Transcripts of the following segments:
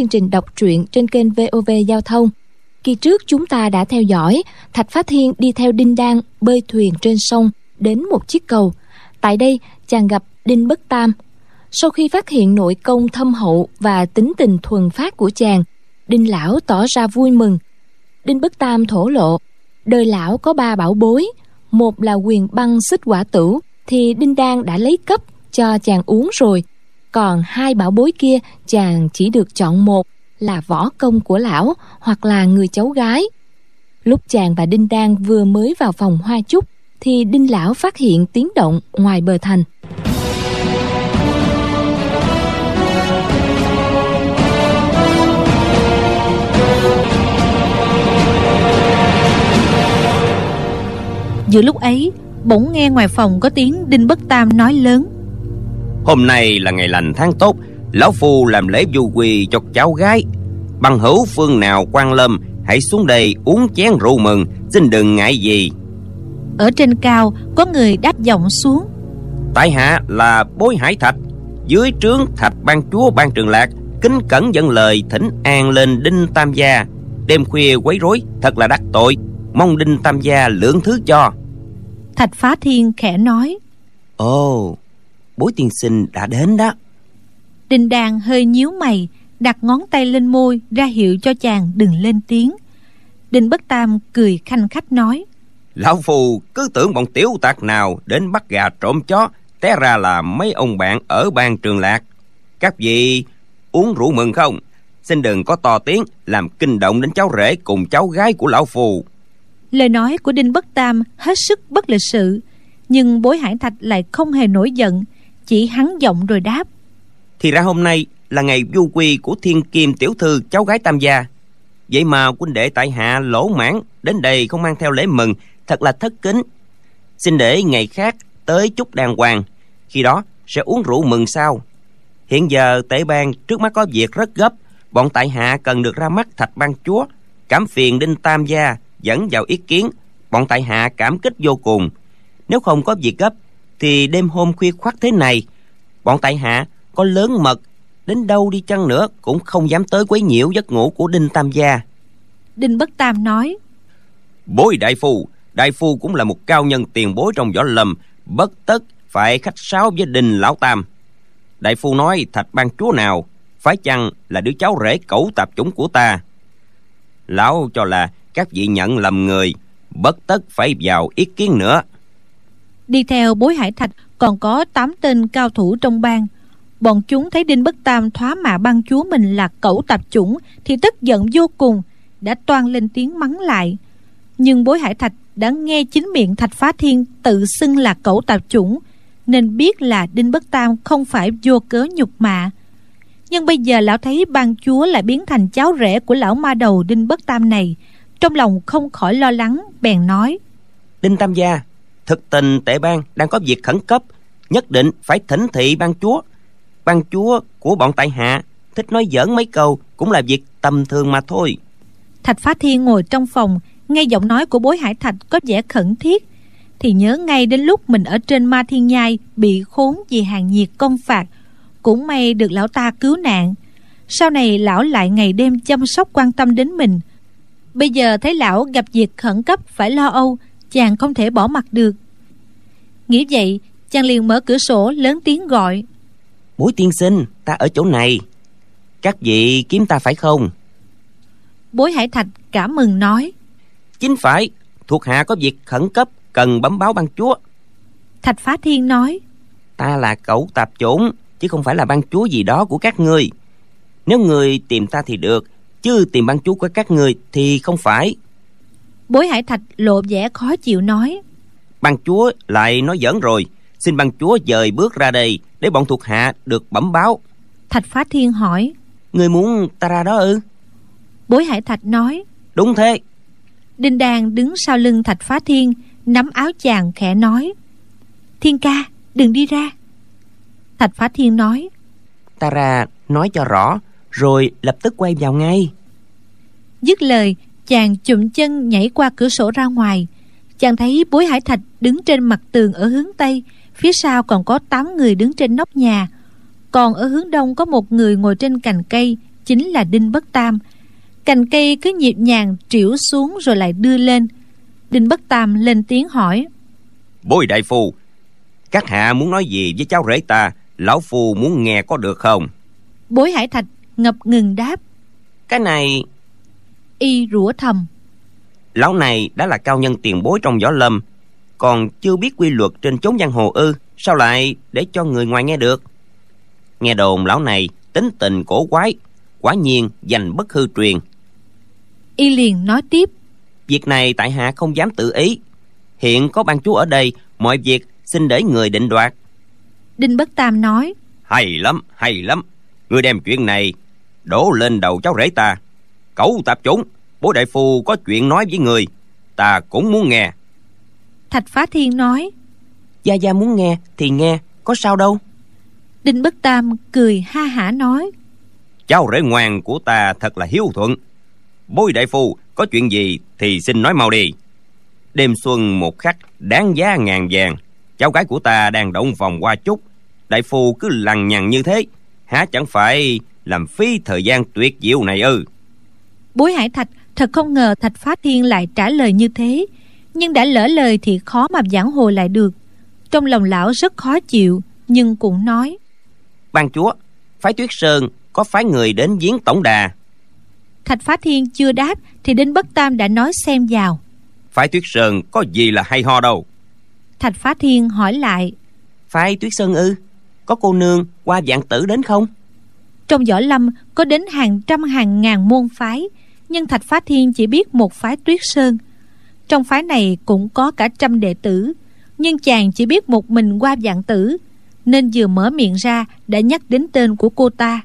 chương trình đọc truyện trên kênh VOV Giao thông. Kỳ trước chúng ta đã theo dõi Thạch phát Thiên đi theo Đinh Đan bơi thuyền trên sông đến một chiếc cầu. Tại đây chàng gặp Đinh Bất Tam. Sau khi phát hiện nội công thâm hậu và tính tình thuần phát của chàng, Đinh Lão tỏ ra vui mừng. Đinh Bất Tam thổ lộ, đời lão có ba bảo bối, một là quyền băng xích quả tử thì Đinh Đan đã lấy cấp cho chàng uống rồi còn hai bảo bối kia, chàng chỉ được chọn một, là võ công của lão hoặc là người cháu gái. Lúc chàng và đinh đan vừa mới vào phòng hoa chúc, thì đinh lão phát hiện tiếng động ngoài bờ thành. Giữa lúc ấy, bỗng nghe ngoài phòng có tiếng đinh bất tam nói lớn. Hôm nay là ngày lành tháng tốt Lão Phu làm lễ du quỳ cho cháu gái. Bằng hữu phương nào quan lâm Hãy xuống đây uống chén rượu mừng Xin đừng ngại gì. Ở trên cao có người đáp giọng xuống. Tại hạ là bối hải thạch Dưới trướng thạch ban chúa ban trường lạc Kính cẩn dẫn lời thỉnh an lên đinh tam gia. Đêm khuya quấy rối Thật là đắc tội Mong đinh tam gia lượng thứ cho. Thạch phá thiên khẽ nói. Ồ bối tiên sinh đã đến đó. Đình đàn hơi nhíu mày Đặt ngón tay lên môi Ra hiệu cho chàng đừng lên tiếng. Đinh Bất Tam cười khanh khách nói Lão Phù cứ tưởng bọn tiểu tạc nào Đến bắt gà trộm chó Té ra là mấy ông bạn ở bang trường lạc. Các vị uống rượu mừng không? Xin đừng có to tiếng Làm kinh động đến cháu rể cùng cháu gái của Lão Phù Lời nói của Đinh Bất Tam hết sức bất lịch sự Nhưng bối hải thạch lại không hề nổi giận chỉ hắn giọng rồi đáp. Thì ra hôm nay là ngày du quy của thiên kim tiểu thư cháu gái tam gia. Vậy mà huynh đệ tại hạ lỗ mãn, đến đây không mang theo lễ mừng, thật là thất kính. Xin để ngày khác tới chúc đàng hoàng, khi đó sẽ uống rượu mừng sao hiện giờ tể bang trước mắt có việc rất gấp, bọn tại hạ cần được ra mắt thạch ban chúa, cảm phiền đinh tam gia dẫn vào ý kiến, bọn tại hạ cảm kích vô cùng. Nếu không có việc gấp thì đêm hôm khuya khoắt thế này bọn tại hạ có lớn mật đến đâu đi chăng nữa cũng không dám tới quấy nhiễu giấc ngủ của đinh tam gia. Đinh bất tam nói bối đại phu đại phu cũng là một cao nhân tiền bối trong võ lâm bất tất phải khách sáo với đinh lão tam. Đại phu nói thạch ban chúa nào phải chăng là đứa cháu rể cẩu tạp chủng của ta? Lão cho là các vị nhận lầm người bất tất phải vào ý kiến nữa Đi theo bối hải thạch còn có 8 tên cao thủ trong bang. Bọn chúng thấy Đinh Bất Tam thoá mạ băng chúa mình là cẩu tạp chủng Thì tức giận vô cùng, Đã toan lên tiếng mắng lại. Nhưng bối hải thạch đã nghe chính miệng thạch phá thiên tự xưng là cẩu tạp chủng, Nên biết là Đinh Bất Tam không phải vô cớ nhục mạ. Nhưng bây giờ lão thấy bang chúa lại biến thành cháu rể của lão ma đầu Đinh Bất Tam này, Trong lòng không khỏi lo lắng, bèn nói, Đinh Tam gia thực tình tệ ban đang có việc khẩn cấp, nhất định phải thỉnh thị ban chúa. Ban chúa của bọn tại hạ thích nói giỡn mấy câu cũng là việc tầm thường mà thôi. Thạch phá thiên ngồi trong phòng, nghe giọng nói của bối hải thạch có vẻ khẩn thiết. Thì nhớ ngay đến lúc mình ở trên ma thiên nhai bị khốn vì hàng nhiệt công phạt, cũng may được lão ta cứu nạn. Sau này lão lại ngày đêm chăm sóc quan tâm đến mình. Bây giờ thấy lão gặp việc khẩn cấp phải lo âu chàng không thể bỏ mặt được. Nghĩ vậy chàng liền mở cửa sổ lớn tiếng gọi. Bối tiên sinh ta ở chỗ này. Các vị kiếm ta phải không? Bối hải thạch cảm mừng nói. Chính phải thuộc hạ có việc khẩn cấp cần bấm báo ban chúa. Thạch phá thiên nói. Ta là cẩu tạp chốn chứ không phải là ban chúa gì đó của các ngươi. Nếu người tìm ta thì được chứ tìm ban chúa của các ngươi thì không phải bối hải thạch lộ vẻ khó chịu nói. Ban chúa lại nói giỡn rồi. Xin ban chúa dời bước ra đây để bọn thuộc hạ được bẩm báo. Thạch phá thiên hỏi. Người muốn ta ra đó ư? Bối hải thạch nói. Đúng thế. Đinh đàn đứng sau lưng thạch phá thiên nắm áo chàng khẽ nói. Thiên ca đừng đi ra. Thạch phá thiên nói. Ta ra nói cho rõ rồi lập tức quay vào ngay. Dứt lời chàng chụm chân nhảy qua cửa sổ ra ngoài. Chàng thấy bối hải thạch đứng trên mặt tường ở hướng tây phía sau còn có tám người đứng trên nóc nhà. Còn ở hướng đông có một người ngồi trên cành cây chính là đinh bất tam. Cành cây cứ nhịp nhàng triểu xuống rồi lại đưa lên. Đinh bất tam lên tiếng hỏi. Bối đại phu các hạ muốn nói gì với cháu rể ta? Lão phu muốn nghe có được không? Bối hải thạch ngập ngừng đáp. Cái này y rủa thầm. Lão này đã là cao nhân tiền bối trong võ lâm còn chưa biết quy luật trên chốn giang hồ ư sao lại để cho người ngoài nghe được? Nghe đồn lão này tính tình cổ quái quả nhiên dành bất hư truyền. Y liền nói tiếp. Việc này tại hạ không dám tự ý. Hiện có ban chúa ở đây mọi việc xin để người định đoạt. Đinh bất tam nói. Hay lắm hay lắm. Người đem chuyện này đổ lên đầu cháu rể ta cẩu tạp chúng bố đại phu có chuyện nói với người ta cũng muốn nghe. Thạch phá thiên nói gia gia muốn nghe thì nghe có sao đâu. Đinh bất tam cười ha hả nói cháu rể ngoan của ta thật là hiếu thuận. Bối đại phu có chuyện gì thì xin nói mau đi. Đêm xuân một khắc đáng giá ngàn vàng. Cháu gái của ta đang động vòng qua chút đại phu cứ lằng nhằng như thế há chẳng phải làm phí thời gian tuyệt diệu này ư bối hải thạch thật không ngờ thạch phá thiên lại trả lời như thế. Nhưng đã lỡ lời thì khó mà giảng hồi lại được. Trong lòng lão rất khó chịu nhưng cũng nói. Ban chúa phái tuyết sơn có phái người đến giếng tổng đà. Thạch phá thiên chưa đáp thì đinh bất tam đã nói xem vào. Phái tuyết sơn có gì là hay ho đâu? Thạch phá thiên hỏi lại. Phái tuyết sơn ư? Có cô nương qua dạng tử đến không? Trong võ lâm có đến hàng trăm hàng ngàn môn phái nhưng thạch phá thiên chỉ biết một phái tuyết sơn. Trong phái này cũng có cả trăm đệ tử, nhưng chàng chỉ biết một mình qua dạng tử, nên vừa mở miệng ra đã nhắc đến tên của cô ta.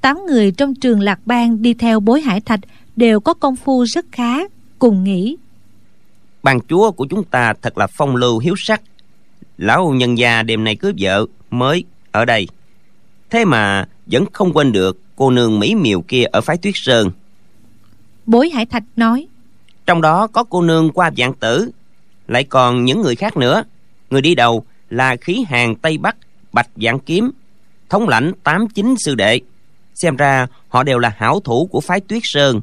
Tám người trong trường lạc bang đi theo bối hải thạch đều có công phu rất khá, cùng nghĩ. Bang chúa của chúng ta thật là phong lưu hiếu sắc. Lão nhân gia đêm nay cưới vợ mới ở đây. Thế mà vẫn không quên được cô nương mỹ miều kia ở phái tuyết sơn bối hải thạch nói. Trong đó có cô nương qua dạng tử. Lại còn những người khác nữa. Người đi đầu là khí hàng tây bắc bạch dạng kiếm. Thống lãnh tám chín sư đệ. Xem ra họ đều là hảo thủ của phái tuyết sơn.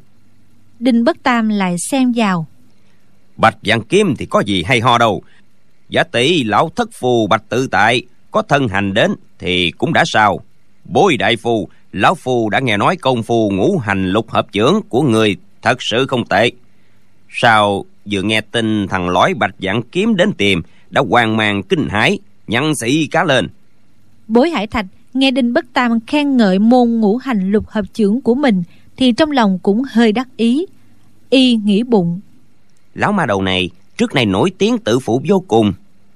Đinh bất tam lại xem vào. Bạch dạng kiếm thì có gì hay ho đâu. Giả tỷ lão thất phù bạch tự tại có thân hành đến thì cũng đã sao. Bối đại phù lão phù đã nghe nói công phu ngũ hành lục hợp trưởng của người thật sự không tệ. Sao vừa nghe tin thằng lõi bạch dạng kiếm đến tìm đã hoang mang kinh hãi nhăn sĩ cá lên. Bối hải thạch nghe đinh bất tam khen ngợi môn ngũ hành lục hợp trưởng của mình thì trong lòng cũng hơi đắc ý y nghĩ bụng. Lão ma đầu này trước này nổi tiếng tự phụ vô cùng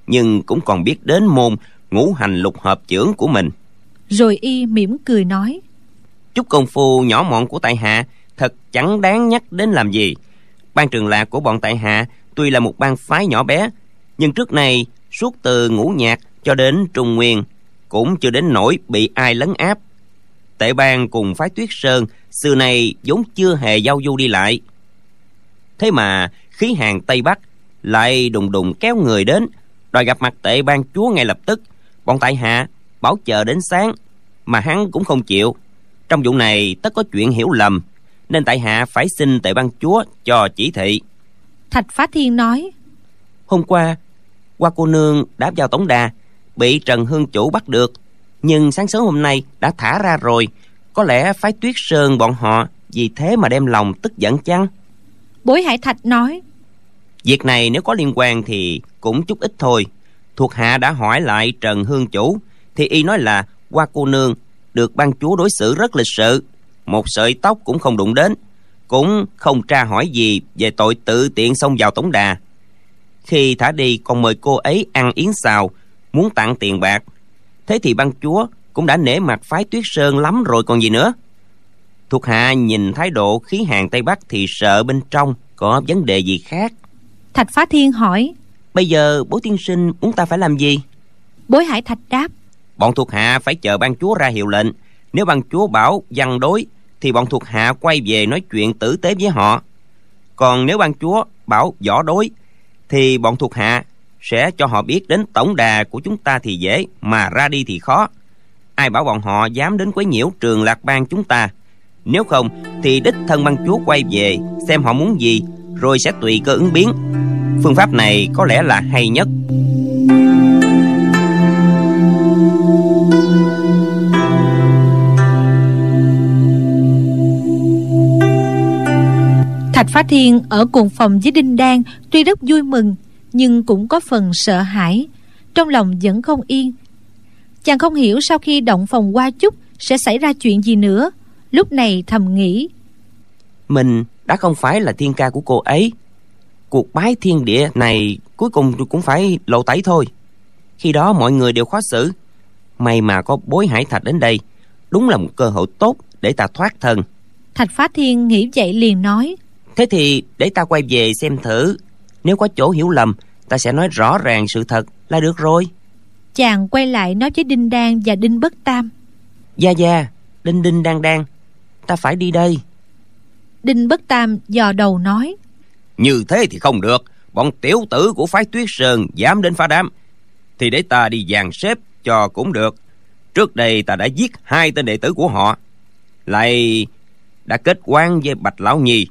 nhưng cũng còn biết đến môn ngũ hành lục hợp trưởng của mình. Rồi y mỉm cười nói chút công phu nhỏ mọn của tại hạ thật chẳng đáng nhắc đến làm gì. Ban trường lạc của bọn tại hạ tuy là một bang phái nhỏ bé, nhưng trước này suốt từ ngũ nhạc cho đến trung nguyên cũng chưa đến nỗi bị ai lấn áp. Tệ bang cùng phái tuyết sơn xưa này vốn chưa hề giao du đi lại. Thế mà khí hàng tây bắc lại đùng đùng kéo người đến, đòi gặp mặt tệ bang chúa ngay lập tức. Bọn tại hạ bảo chờ đến sáng mà hắn cũng không chịu. Trong vụ này tất có chuyện hiểu lầm nên tại hạ phải xin tệ ban chúa cho chỉ thị. Thạch phá thiên nói hôm qua qua cô nương đã vào tổng đà bị trần hương chủ bắt được nhưng sáng sớm hôm nay đã thả ra rồi. Có lẽ phái tuyết sơn bọn họ vì thế mà đem lòng tức giận chăng? Bối hải thạch nói việc này nếu có liên quan thì cũng chút ít thôi. Thuộc hạ đã hỏi lại trần hương chủ thì y nói là qua cô nương được ban chúa đối xử rất lịch sự một sợi tóc cũng không đụng đến cũng không tra hỏi gì về tội tự tiện xông vào tổng đà. Khi thả đi còn mời cô ấy ăn yến xào muốn tặng tiền bạc. Thế thì ban chúa cũng đã nể mặt phái tuyết sơn lắm rồi còn gì nữa. Thuộc hạ nhìn thái độ khí hàng tây bắc thì sợ bên trong có vấn đề gì khác. Thạch phá thiên hỏi bây giờ bố tiên sinh muốn ta phải làm gì? Bối hải thạch đáp bọn thuộc hạ phải chờ ban chúa ra hiệu lệnh. Nếu ban chúa bảo văn đối thì bọn thuộc hạ quay về nói chuyện tử tế với họ. Còn nếu ban chúa bảo võ đối, thì bọn thuộc hạ sẽ cho họ biết đến tổng đà của chúng ta thì dễ, mà ra đi thì khó. Ai bảo bọn họ dám đến quấy nhiễu trường lạc bang chúng ta? Nếu không, thì đích thân ban chúa quay về xem họ muốn gì, rồi sẽ tùy cơ ứng biến. Phương pháp này có lẽ là hay nhất. Thạch Phá Thiên ở cùng phòng với Đinh Đan tuy rất vui mừng nhưng cũng có phần sợ hãi, trong lòng vẫn không yên. Chàng không hiểu sau khi động phòng qua chút sẽ xảy ra chuyện gì nữa. Lúc này thầm nghĩ. Mình đã không phải là thiên ca của cô ấy. Cuộc bái thiên địa này cuối cùng cũng phải lộ tẩy thôi. Khi đó mọi người đều khó xử. May mà có bối hải thạch đến đây. Đúng là một cơ hội tốt để ta thoát thân. Thạch Phá Thiên nghĩ vậy liền nói. Thế thì để ta quay về xem thử. Nếu có chỗ hiểu lầm Ta sẽ nói rõ ràng sự thật là được rồi. Chàng quay lại nói với Đinh Đan và Đinh Bất Tam. Gia Gia Đinh Đinh Đan Đan Ta phải đi đây. Đinh Bất Tam dò đầu nói. Như thế thì không được. Bọn tiểu tử của phái Tuyết Sơn Dám đến phá đám. Thì để ta đi dàn xếp cho cũng được. Trước đây ta đã giết hai tên đệ tử của họ. Lại đã kết quan với Bạch Lão Nhi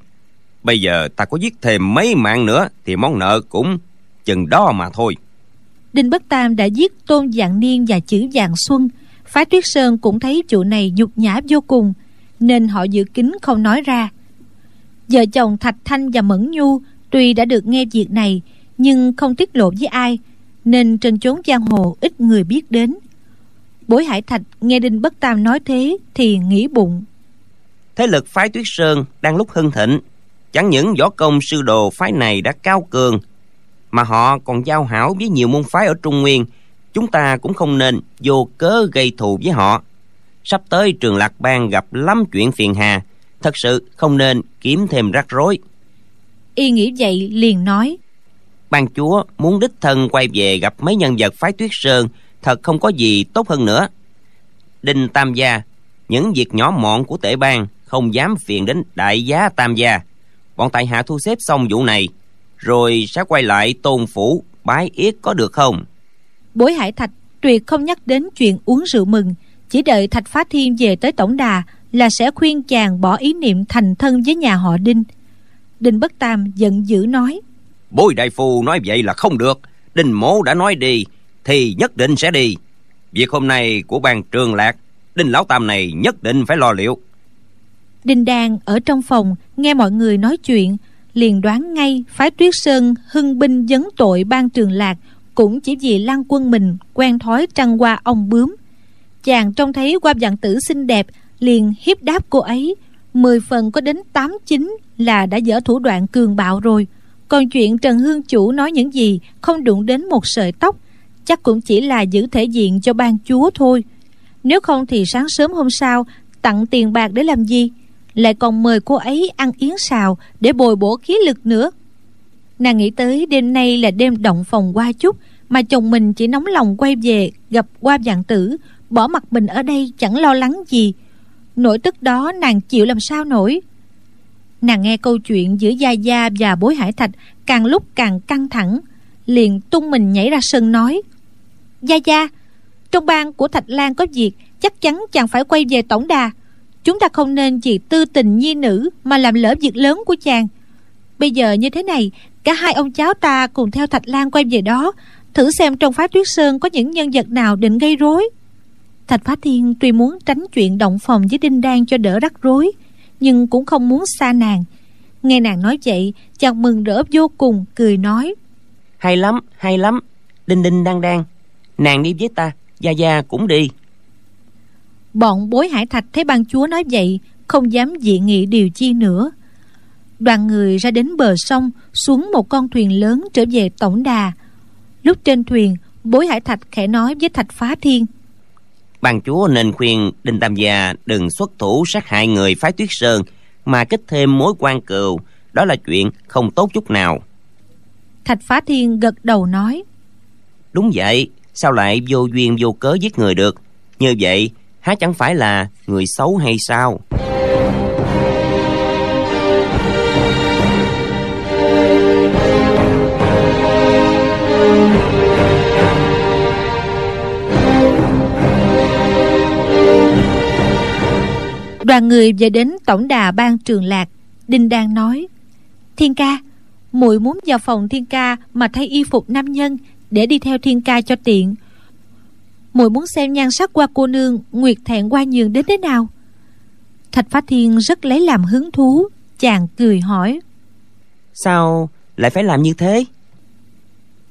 Bây giờ ta có giết thêm mấy mạng nữa Thì món nợ cũng chừng đó mà thôi. Đinh Bất Tam đã giết Tôn Dạng Niên và chữ Dạng Xuân. Phái Tuyết Sơn cũng thấy chủ này nhục nhã vô cùng Nên họ dự kín không nói ra. Vợ chồng Thạch Thanh và Mẫn Nhu Tuy đã được nghe việc này Nhưng không tiết lộ với ai Nên trên chốn giang hồ ít người biết đến. Bối Hải Thạch nghe Đinh Bất Tam nói thế Thì nghĩ bụng. Thế lực phái Tuyết Sơn đang lúc hưng thịnh Chẳng những võ công sư đồ phái này đã cao cường Mà họ còn giao hảo với nhiều môn phái ở Trung Nguyên. Chúng ta cũng không nên vô cớ gây thù với họ. Sắp tới trường Lạc Bang gặp lắm chuyện phiền hà Thật sự không nên kiếm thêm rắc rối. Y nghĩ vậy liền nói Ban chúa muốn đích thân quay về gặp mấy nhân vật phái tuyết sơn Thật không có gì tốt hơn nữa. Đinh Tam Gia Những việc nhỏ mọn của tể bang Không dám phiền đến đại giá Tam Gia bọn tại hạ thu xếp xong vụ này rồi sẽ quay lại tôn phủ bái yết có được không? Bối hải thạch tuyệt không nhắc đến chuyện uống rượu mừng chỉ đợi thạch phá thiên về tới tổng đà là sẽ khuyên chàng bỏ ý niệm thành thân với nhà họ đinh. Đinh bất tam giận dữ nói bối đại phu nói vậy là không được đinh mố đã nói đi thì nhất định sẽ đi. Việc hôm nay của ban trường lạc đinh lão tam này nhất định phải lo liệu Đinh Đan ở trong phòng, nghe mọi người nói chuyện, liền đoán ngay phái Tuyết Sơn hưng binh dấn tội ban trường lạc cũng chỉ vì Lan Quân mình quen thói trăng qua ông bướm. Chàng trông thấy qua dạng tử xinh đẹp, liền hiếp đáp cô ấy, mười phần có đến tám chín là đã dở thủ đoạn cường bạo rồi. Còn chuyện Trần Hương Chủ nói những gì không đụng đến một sợi tóc, chắc cũng chỉ là giữ thể diện cho ban chúa thôi. Nếu không thì sáng sớm hôm sau tặng tiền bạc để làm gì? Lại còn mời cô ấy ăn yến xào để bồi bổ khí lực nữa. Nàng nghĩ tới đêm nay là đêm động phòng qua chút mà chồng mình chỉ nóng lòng quay về gặp qua dạng tử, bỏ mặt mình ở đây chẳng lo lắng gì. Nỗi tức đó nàng chịu làm sao nổi? Nàng nghe câu chuyện giữa gia gia và bối hải thạch càng lúc càng căng thẳng, liền tung mình nhảy ra sân nói, gia gia, trong bang của thạch lan có việc, chắc chắn chàng phải quay về tổng đà. Chúng ta không nên vì tư tình nhi nữ Mà làm lỡ việc lớn của chàng. Bây giờ như thế này Cả hai ông cháu ta cùng theo Thạch Lan quay về đó Thử xem trong phái tuyết sơn Có những nhân vật nào định gây rối. Thạch Phá Thiên tuy muốn tránh chuyện động phòng với Đinh Đan cho đỡ rắc rối Nhưng cũng không muốn xa nàng. Nghe nàng nói vậy Chàng mừng rỡ vô cùng cười nói. Hay lắm, hay lắm Đinh Đinh đang đang Nàng đi với ta Gia Gia cũng đi. Bọn bối hải thạch thấy ban chúa nói vậy Không dám dị nghị điều chi nữa. Đoàn người ra đến bờ sông Xuống một con thuyền lớn trở về tổng đà. Lúc trên thuyền Bối hải thạch khẽ nói với thạch phá thiên. Ban chúa nên khuyên Đinh Tam Gia đừng xuất thủ sát hại người phái tuyết sơn Mà kết thêm mối quan cừu. Đó là chuyện không tốt chút nào. Thạch phá thiên gật đầu nói. Đúng vậy Sao lại vô duyên vô cớ giết người được? Như vậy há chẳng phải là người xấu hay sao? Đoàn người về đến tổng đà ban trường lạc, đinh đang nói, thiên ca, muội muốn vào phòng thiên ca mà thay y phục nam nhân để đi theo thiên ca cho tiện muội muốn xem nhan sắc qua cô nương nguyệt thẹn qua nhường đến thế nào? Thạch phá thiên rất lấy làm hứng thú chàng cười hỏi. Sao lại phải làm như thế?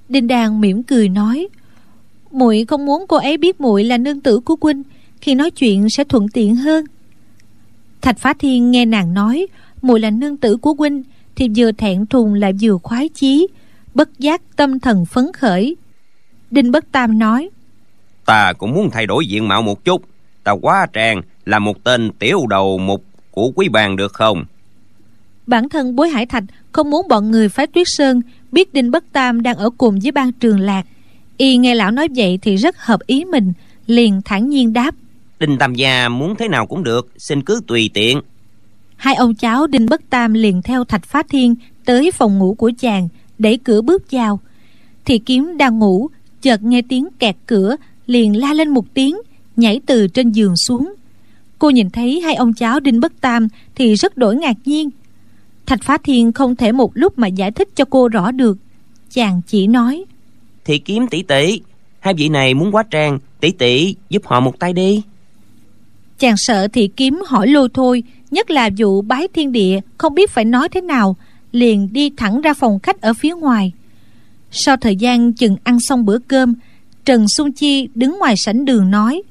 Đinh đàn mỉm cười nói muội không muốn cô ấy biết muội là nương tử của huynh khi nói chuyện sẽ thuận tiện hơn. Thạch phá thiên nghe nàng nói muội là nương tử của huynh thì vừa thẹn thùng lại vừa khoái chí bất giác tâm thần phấn khởi. Đinh bất tam nói ta cũng muốn thay đổi diện mạo một chút. Ta quá tràn là một tên tiểu đầu mục của quý bàn được không? Bản thân bối hải thạch không muốn bọn người phái tuyết sơn biết đinh bất tam đang ở cùng với ban trường lạc. Y nghe lão nói vậy thì rất hợp ý mình liền thản nhiên đáp. Đinh tam gia muốn thế nào cũng được xin cứ tùy tiện. Hai ông cháu đinh bất tam liền theo thạch phá thiên tới phòng ngủ của chàng đẩy cửa bước vào. Thì kiếm đang ngủ chợt nghe tiếng kẹt cửa liền la lên một tiếng nhảy từ trên giường xuống. Cô nhìn thấy hai ông cháu đinh bất tam thì rất đổi ngạc nhiên. Thạch phá thiên không thể một lúc mà giải thích cho cô rõ được. Chàng chỉ nói thì kiếm tỷ tỷ hai vị này muốn quá trang tỷ tỷ giúp họ một tay đi. Chàng sợ thị kiếm hỏi lôi thôi nhất là vụ bái thiên địa không biết phải nói thế nào liền đi thẳng ra phòng khách ở phía ngoài. Sau thời gian chừng ăn xong bữa cơm trần xuân chi đứng ngoài sảnh đường nói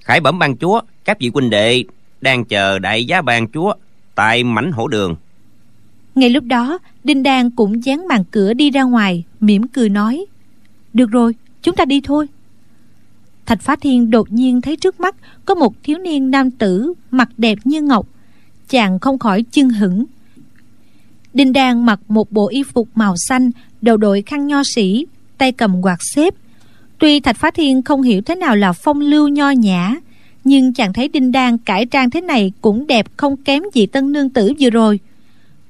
khải bẩm ban chúa các vị huynh đệ đang chờ đại giá ban chúa tại mảnh hổ đường. Ngay lúc đó đinh đan cũng dán màn cửa đi ra ngoài mỉm cười nói được rồi chúng ta đi thôi. Thạch phá thiên đột nhiên thấy trước mắt có một thiếu niên nam tử mặt đẹp như ngọc chàng không khỏi chưng hững đinh đan mặc một bộ y phục màu xanh đầu đội khăn nho sĩ tay cầm quạt xếp tuy thạch phá thiên không hiểu thế nào là phong lưu nho nhã, nhưng chàng thấy đinh đan cải trang thế này cũng đẹp không kém gì tân nương tử vừa rồi.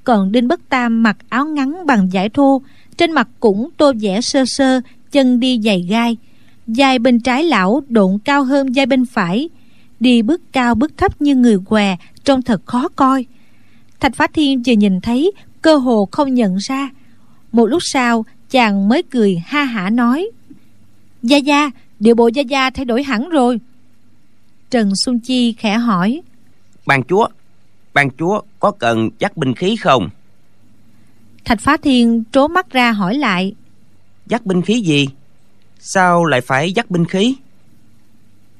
Còn đinh bất tam mặc áo ngắn bằng vải thô, trên mặt cũng tô vẽ sơ sơ, chân đi giày gai. Dài bên trái lão độn cao hơn dài bên phải, đi bước cao bước thấp như người què, trông thật khó coi. Thạch phá thiên vừa nhìn thấy, cơ hồ không nhận ra. Một lúc sau, chàng mới cười ha hả nói gia gia điệu bộ gia gia thay đổi hẳn rồi. Trần xuân chi khẽ hỏi. Ban chúa ban chúa có cần dắt binh khí không? Thạch phá thiên trố mắt ra hỏi lại. Dắt binh khí gì? Sao lại phải dắt binh khí?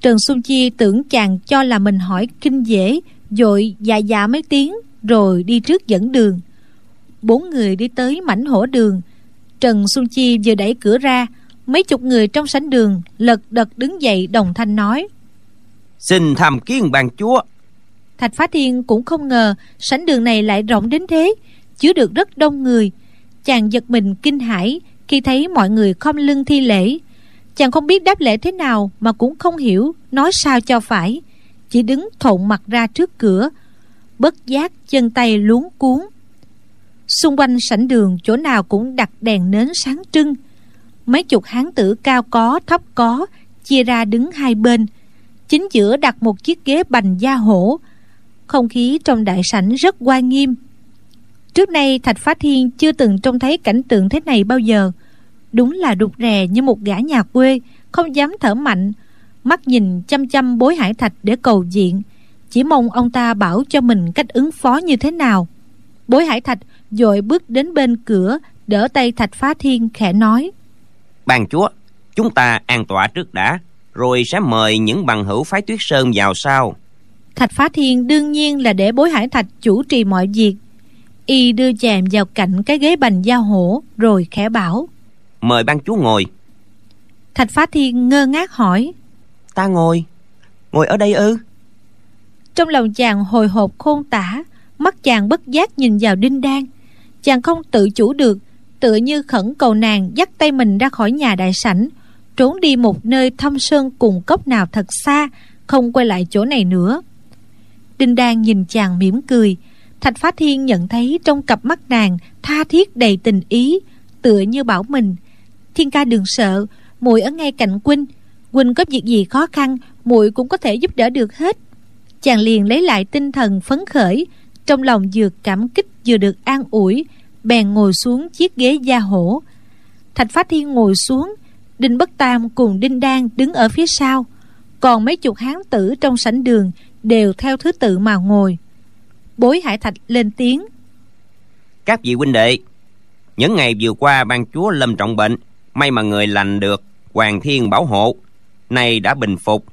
Trần xuân chi tưởng chàng cho là mình hỏi kinh dễ dội dạ dạ mấy tiếng rồi đi trước dẫn đường. Bốn người đi tới mảnh hổ đường. Trần xuân chi vừa đẩy cửa ra mấy chục người trong sảnh đường lật đật đứng dậy đồng thanh nói. Xin tham kiến bàn chúa. Thạch phá thiên cũng không ngờ sảnh đường này lại rộng đến thế chứa được rất đông người. Chàng giật mình kinh hãi khi thấy mọi người không lưng thi lễ. Chàng không biết đáp lễ thế nào mà cũng không hiểu nói sao cho phải chỉ đứng thộn mặt ra trước cửa bất giác chân tay luống cuốn. Xung quanh sảnh đường chỗ nào cũng đặt đèn nến sáng trưng mấy chục hán tử cao có, thấp có, chia ra đứng hai bên. Chính giữa đặt một chiếc ghế bành da hổ. Không khí trong đại sảnh rất oai nghiêm. Trước nay, thạch phá thiên chưa từng trông thấy cảnh tượng thế này bao giờ. Đúng là đục rè như một gã nhà quê, không dám thở mạnh. Mắt nhìn chăm chăm bối hải thạch để cầu diện chỉ mong ông ta bảo cho mình cách ứng phó như thế nào. Bối hải thạch dội bước đến bên cửa, đỡ tay thạch phá thiên khẽ nói ban chúa chúng ta an tọa trước đã rồi sẽ mời những bằng hữu phái tuyết sơn vào sau. Thạch phá thiên đương nhiên là để bối hải thạch chủ trì mọi việc. Y đưa chàng vào cạnh cái ghế bành da hổ rồi khẽ bảo mời ban chúa ngồi. Thạch phá thiên ngơ ngác hỏi ta ngồi. Ngồi ở đây ư? Trong lòng chàng hồi hộp khôn tả mắt chàng bất giác nhìn vào đinh đan. Chàng không tự chủ được tựa như khẩn cầu nàng dắt tay mình ra khỏi nhà đại sảnh, trốn đi một nơi thâm sơn cùng cốc nào thật xa, không quay lại chỗ này nữa. Đinh đan nhìn chàng mỉm cười, thạch phá thiên nhận thấy trong cặp mắt nàng tha thiết đầy tình ý, tựa như bảo mình, thiên ca đừng sợ, muội ở ngay cạnh quynh quynh có việc gì khó khăn, muội cũng có thể giúp đỡ được hết. Chàng liền lấy lại tinh thần phấn khởi, trong lòng vừa cảm kích vừa được an ủi bèn ngồi xuống chiếc ghế da hổ. Thạch phá thiên ngồi xuống, đinh bất tam cùng đinh đan đứng ở phía sau. Còn mấy chục hán tử trong sảnh đường đều theo thứ tự mà ngồi. Bối hải thạch lên tiếng. Các vị huynh đệ, những ngày vừa qua ban chúa lâm trọng bệnh, may mà người lành được hoàng thiên bảo hộ, nay đã bình phục.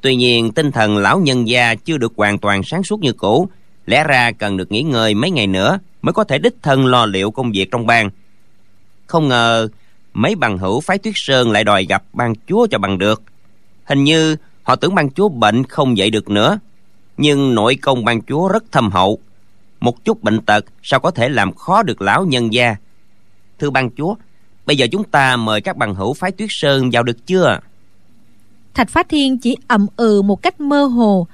Tuy nhiên, tinh thần lão nhân gia chưa được hoàn toàn sáng suốt như cũ, lẽ ra cần được nghỉ ngơi mấy ngày nữa mới có thể đích thân lo liệu công việc trong bang. Không ngờ, mấy bằng hữu phái tuyết sơn lại đòi gặp ban chúa cho bằng được. Hình như họ tưởng ban chúa bệnh không dậy được nữa, nhưng nội công ban chúa rất thâm hậu. Một chút bệnh tật sao có thể làm khó được lão nhân gia? Thưa ban chúa, bây giờ chúng ta mời các bằng hữu phái tuyết sơn vào được chưa? Thạch phát thiên chỉ ậm ừ một cách mơ hồ,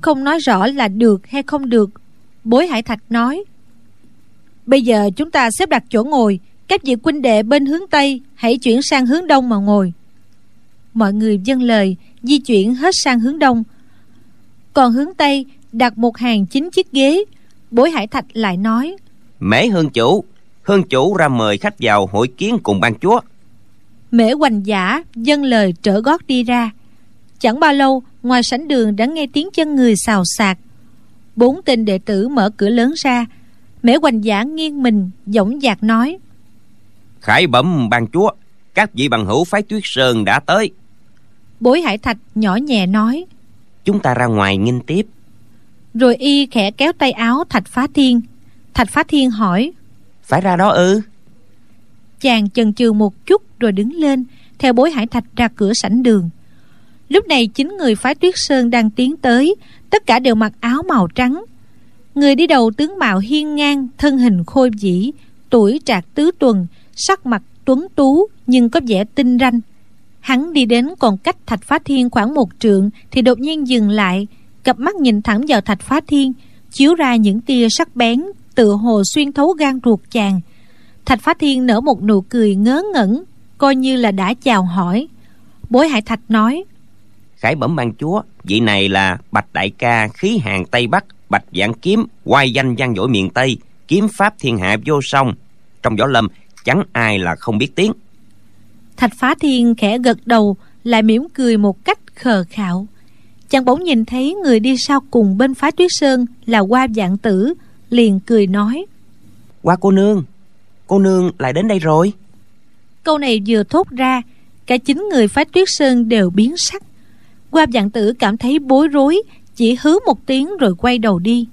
không nói rõ là được hay không được. Bối hải thạch nói bây giờ chúng ta xếp đặt chỗ ngồi. Các vị huynh đệ bên hướng tây hãy chuyển sang hướng đông mà ngồi. Mọi người dâng lời di chuyển hết sang hướng đông. Còn hướng tây đặt một hàng chín chiếc ghế. Bối hải thạch lại nói mễ hương chủ hương chủ ra mời khách vào hội kiến cùng ban chúa. Mễ hoành giả dâng lời trở gót đi ra. Chẳng bao lâu ngoài sảnh đường đã nghe tiếng chân người xào xạc. Bốn tên đệ tử mở cửa lớn ra mễ hoành giả nghiêng mình dõng dạc nói. Khải bẩm ban chúa các vị bằng hữu phái tuyết sơn đã tới. Bối hải thạch nhỏ nhẹ nói. Chúng ta ra ngoài nghinh tiếp. Rồi y khẽ kéo tay áo thạch phá thiên. Thạch phá thiên hỏi. Phải ra đó ư? Chàng chần chừ một chút rồi đứng lên theo bối hải thạch ra cửa sảnh đường. Lúc này chính người phái tuyết sơn đang tiến tới tất cả đều mặc áo màu trắng người đi đầu tướng mạo hiên ngang thân hình khôi dĩ, tuổi trạc tứ tuần sắc mặt tuấn tú nhưng có vẻ tinh ranh. Hắn đi đến còn cách thạch phá thiên khoảng một trượng thì đột nhiên dừng lại cặp mắt nhìn thẳng vào thạch phá thiên chiếu ra những tia sắc bén tựa hồ xuyên thấu gan ruột chàng. Thạch phá thiên nở một nụ cười ngớ ngẩn coi như là đã chào hỏi. Bối hải thạch nói khải bẩm ban chúa vị này là bạch đại ca khí hàng tây bắc bạch vạn kiếm oai danh gian dội miền tây kiếm pháp thiên hạ vô song. Trong võ lâm chẳng ai là không biết tiếng. Thạch phá thiên khẽ gật đầu lại mỉm cười một cách khờ khạo. Chàng bỗng nhìn thấy người đi sau cùng bên phái tuyết sơn là hoa dạng tử liền cười nói. Hoa cô nương cô nương lại đến đây rồi. Câu này vừa thốt ra cả chín người phái tuyết sơn đều biến sắc. Hoa dạng tử cảm thấy bối rối chỉ hứ một tiếng rồi quay đầu đi.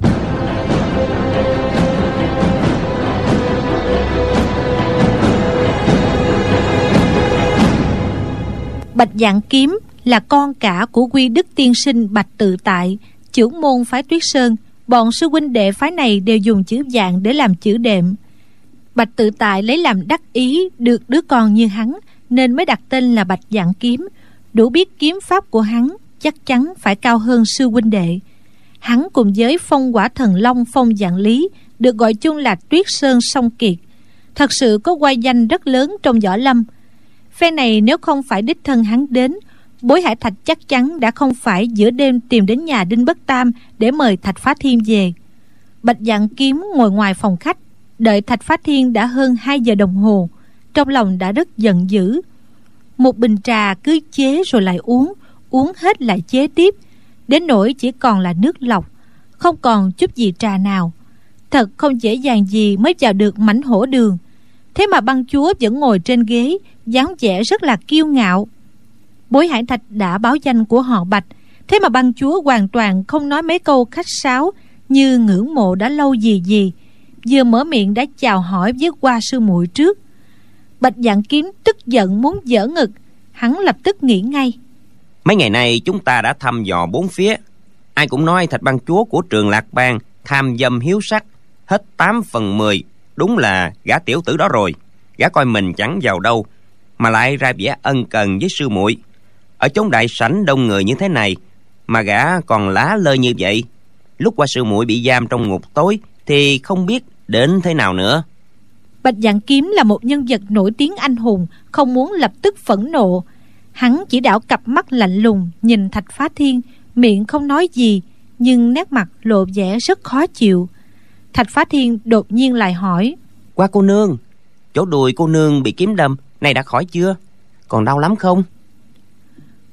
Bạch dạng kiếm là con cả của quy đức tiên sinh bạch tự tại, trưởng môn phái tuyết sơn. Bọn sư huynh đệ phái này đều dùng chữ dạng để làm chữ đệm. Bạch tự tại lấy làm đắc ý, được đứa con như hắn, nên mới đặt tên là bạch dạng kiếm. Đủ biết kiếm pháp của hắn chắc chắn phải cao hơn sư huynh đệ. Hắn cùng với phong quả thần long phong dạng lý được gọi chung là tuyết sơn song kiệt. Thật sự có quay danh rất lớn trong võ lâm. Phe này nếu không phải đích thân hắn đến, bối hải thạch chắc chắn đã không phải giữa đêm tìm đến nhà đinh bất tam để mời thạch phá thiên về. Bạch dạng kiếm ngồi ngoài phòng khách, đợi thạch phá thiên đã hơn 2 giờ đồng hồ, trong lòng đã rất giận dữ. Một bình trà cứ chế rồi lại uống uống hết lại chế tiếp. Đến nỗi chỉ còn là nước lọc, không còn chút gì trà nào. Thật không dễ dàng gì mới vào được mảnh hổ đường. Thế mà băng chúa vẫn ngồi trên ghế, dáng vẻ rất là kiêu ngạo. Bối hải thạch đã báo danh của họ bạch, thế mà băng chúa hoàn toàn không nói mấy câu khách sáo như ngưỡng mộ đã lâu gì gì. Vừa mở miệng đã chào hỏi với qua sư muội trước. Bạch dạng kiếm tức giận muốn dở ngực, hắn lập tức nghĩ ngay mấy ngày nay chúng ta đã thăm dò bốn phía. Ai cũng nói thạch băng chúa của trường lạc bang tham dâm hiếu sắc, hết 8 phần 10 đúng là gã tiểu tử đó rồi. Gã coi mình chẳng vào đâu, mà lại ra vẻ ân cần với sư muội. Ở chốn đại sảnh đông người như thế này, mà gã còn lá lơ như vậy. Lúc qua sư muội bị giam trong ngục tối, thì không biết đến thế nào nữa. Bạch dạng kiếm là một nhân vật nổi tiếng anh hùng, không muốn lập tức phẫn nộ hắn chỉ đảo cặp mắt lạnh lùng nhìn thạch phá thiên miệng không nói gì nhưng nét mặt lộ vẻ rất khó chịu. Thạch phá thiên đột nhiên lại hỏi qua cô nương chỗ đùi cô nương bị kiếm đâm này đã khỏi chưa? Còn đau lắm không?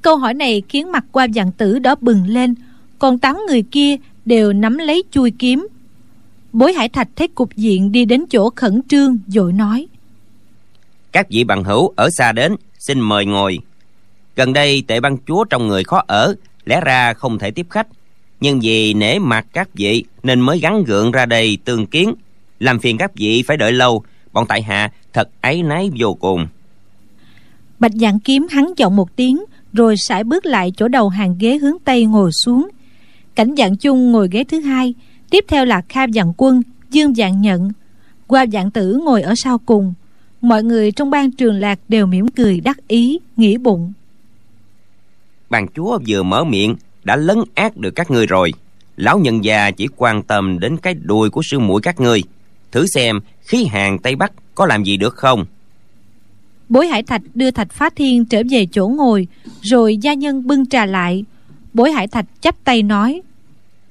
Câu hỏi này khiến mặt qua vạn tử đó bừng lên còn tám người kia đều nắm lấy chui kiếm. Bối hải thạch thấy cục diện đi đến chỗ khẩn trương dội nói các vị bằng hữu ở xa đến xin mời ngồi gần đây, tệ băng chúa trong người khó ở, lẽ ra không thể tiếp khách. Nhưng vì nể mặt các vị, nên mới gắn gượng ra đây tương kiến. Làm phiền các vị phải đợi lâu, bọn tại hạ thật áy náy vô cùng. Bạch dạng kiếm hắn giọng một tiếng, rồi sải bước lại chỗ đầu hàng ghế hướng tây ngồi xuống. Cảnh dạng chung ngồi ghế thứ hai, tiếp theo là kha dạng quân, dương dạng nhận. Qua dạng tử ngồi ở sau cùng. Mọi người trong ban trường lạc đều mỉm cười đắc ý, nghĩ bụng bàn chúa vừa mở miệng đã lấn át được các ngươi rồi. Lão nhân già chỉ quan tâm đến cái đuôi của sư muội các ngươi. Thử xem khí hàng tây bắc có làm gì được không? Bối hải thạch đưa thạch phá thiên trở về chỗ ngồi rồi gia nhân bưng trà lại. Bối hải thạch chắp tay nói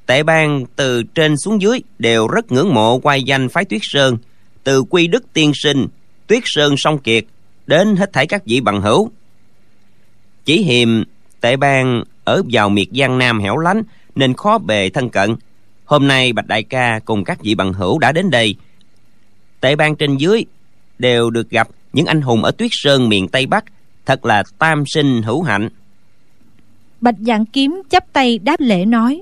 tệ bang từ trên xuống dưới đều rất ngưỡng mộ quay danh phái tuyết sơn. Từ quy đức tiên sinh tuyết sơn song kiệt đến hết thảy các vị bằng hữu. Chỉ hiềm tệ bang ở vào miệt giang nam hẻo lánh nên khó bề thân cận. Hôm nay bạch đại ca cùng các vị bằng hữu đã đến đây. Tệ bang trên dưới đều được gặp những anh hùng ở tuyết sơn miền tây bắc thật là tam sinh hữu hạnh. Bạch dạng kiếm chắp tay đáp lễ nói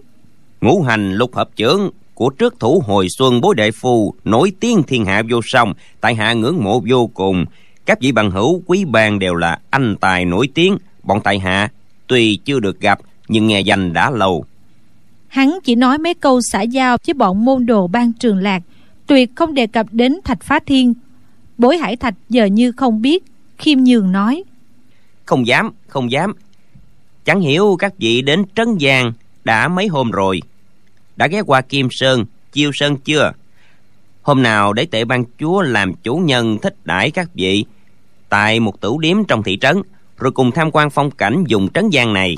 ngũ hành lục hợp trưởng của trước thủ hồi xuân bối đệ phu nổi tiếng thiên hạ vô song tại hạ ngưỡng mộ vô cùng. Các vị bằng hữu quý bang đều là anh tài nổi tiếng bọn tại hạ tuy chưa được gặp nhưng nghe danh đã lâu. Hắn chỉ nói mấy câu xã giao với bọn môn đồ ban trường lạc tuyệt không đề cập đến thạch phá thiên. Bối hải thạch giờ như không biết khiêm nhường nói. Không dám không dám. Chẳng hiểu các vị đến trấn giang đã mấy hôm rồi. Đã ghé qua kim sơn chiêu sơn chưa? Hôm nào để tệ ban chúa làm chủ nhân thích đãi các vị tại một tửu điếm trong thị trấn rồi cùng tham quan phong cảnh dùng trấn giang này.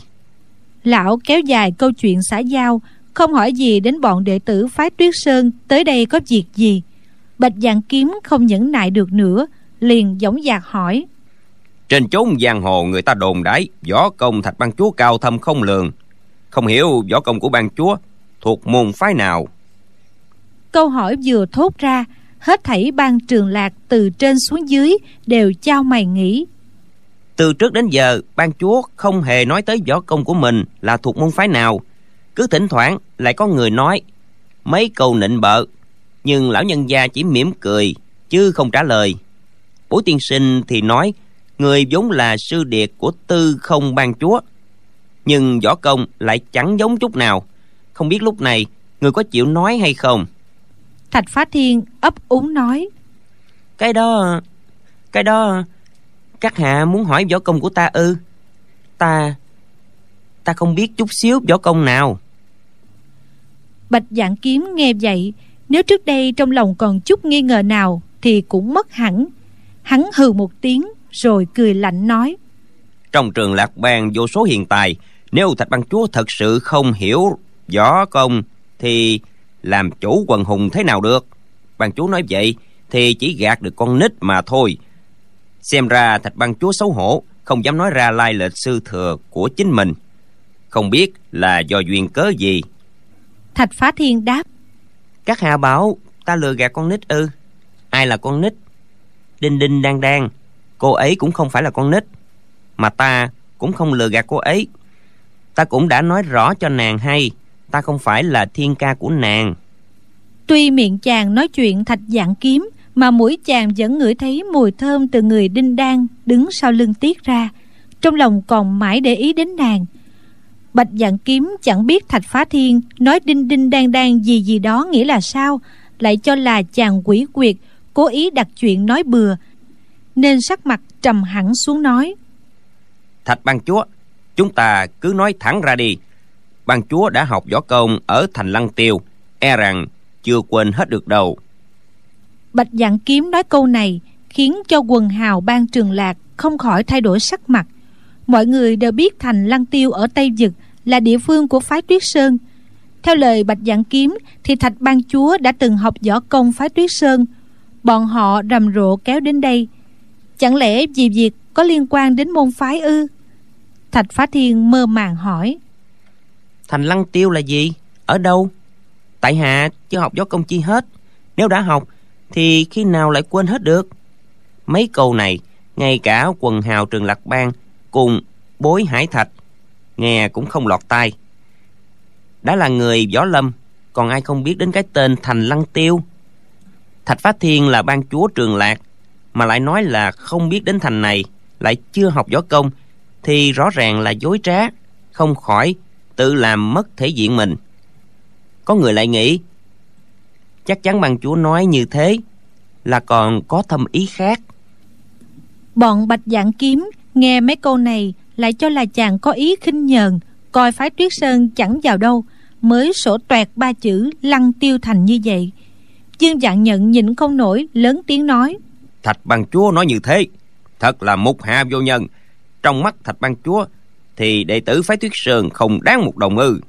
Lão kéo dài câu chuyện xã giao không hỏi gì đến bọn đệ tử phái tuyết sơn tới đây có việc gì. Bạch dạng kiếm không nhẫn nại được nữa liền dõng dạc hỏi. Trên chốn giang hồ người ta đồn đãi võ công thạch ban chúa cao thâm không lường. Không hiểu võ công của ban chúa thuộc môn phái nào. Câu hỏi vừa thốt ra hết thảy ban trường lạc từ trên xuống dưới đều trao mày nghĩ từ trước đến giờ ban chúa không hề nói tới võ công của mình là thuộc môn phái nào. Cứ thỉnh thoảng lại có người nói mấy câu nịnh bợ. Nhưng lão nhân gia chỉ mỉm cười chứ không trả lời. Bố tiên sinh thì nói người vốn là sư điệt của tư không ban chúa nhưng võ công lại chẳng giống chút nào. Không biết lúc này người có chịu nói hay không? Thạch phá thiên ấp úng nói cái đó cái đó các hạ muốn hỏi võ công của ta ư? Ta ta không biết chút xíu võ công nào. Bạch dạng kiếm nghe vậy nếu trước đây trong lòng còn chút nghi ngờ nào thì cũng mất hẳn. Hắn hừ một tiếng rồi cười lạnh nói. Trong trường lạc bang vô số hiện tài nếu thạch băng chúa thật sự không hiểu võ công thì làm chủ quần hùng thế nào được? Băng chúa nói vậy thì chỉ gạt được con nít mà thôi xem ra thạch băng chúa xấu hổ không dám nói ra lai lịch sư thừa của chính mình. Không biết là do duyên cớ gì. Thạch phá thiên đáp. Các hạ bảo ta lừa gạt con nít ư. Ai là con nít? Đinh đinh đang đang cô ấy cũng không phải là con nít. Mà ta cũng không lừa gạt cô ấy. Ta cũng đã nói rõ cho nàng hay ta không phải là thiên ca của nàng. Tuy miệng chàng nói chuyện thạch dạng kiếm mà mũi chàng vẫn ngửi thấy mùi thơm từ người đinh đan đứng sau lưng tiết ra. Trong lòng còn mãi để ý đến nàng. Bạch dạng kiếm chẳng biết thạch phá thiên nói đinh đinh đan đan gì gì đó nghĩa là sao, lại cho là chàng quỷ quyệt cố ý đặt chuyện nói bừa, nên sắc mặt trầm hẳn xuống nói. Thạch ban chúa, chúng ta cứ nói thẳng ra đi. Ban chúa đã học võ công ở thành lăng tiêu e rằng chưa quên hết được đâu bạch dạng kiếm nói câu này khiến cho quần hào ban trường lạc không khỏi thay đổi sắc mặt mọi người đều biết thành lăng tiêu ở tây dực là địa phương của phái Tuyết Sơn. Theo lời Bạch Dạng Kiếm thì Thạch Ban Chúa đã từng học võ công phái Tuyết Sơn. Bọn họ rầm rộ kéo đến đây. Chẳng lẽ vì việc có liên quan đến môn phái ư? Thạch Phá Thiên mơ màng hỏi. Thành Lăng Tiêu là gì? Ở đâu? Tại hạ chưa học võ công chi hết. Nếu đã học thì khi nào lại quên hết được? Mấy câu này, ngay cả quần hào trường lạc bang cùng bối hải thạch nghe cũng không lọt tai. Đã là người võ lâm còn ai không biết đến cái tên thành lăng tiêu? Thạch phát thiên là ban chúa trường lạc mà lại nói là không biết đến thành này lại chưa học võ công thì rõ ràng là dối trá không khỏi tự làm mất thể diện mình. Có người lại nghĩ chắc chắn ban chúa nói như thế là còn có thâm ý khác. Bọn bạch dạng kiếm nghe mấy câu này lại cho là chàng có ý khinh nhờn coi phái tuyết sơn chẳng vào đâu mới sổ toẹt ba chữ lăng tiêu thành như vậy. Dương dạng nhận nhịn không nổi lớn tiếng nói thạch ban chúa nói như thế thật là mục hạ vô nhân. Trong mắt thạch ban chúa thì đệ tử phái tuyết sơn không đáng một đồng ư.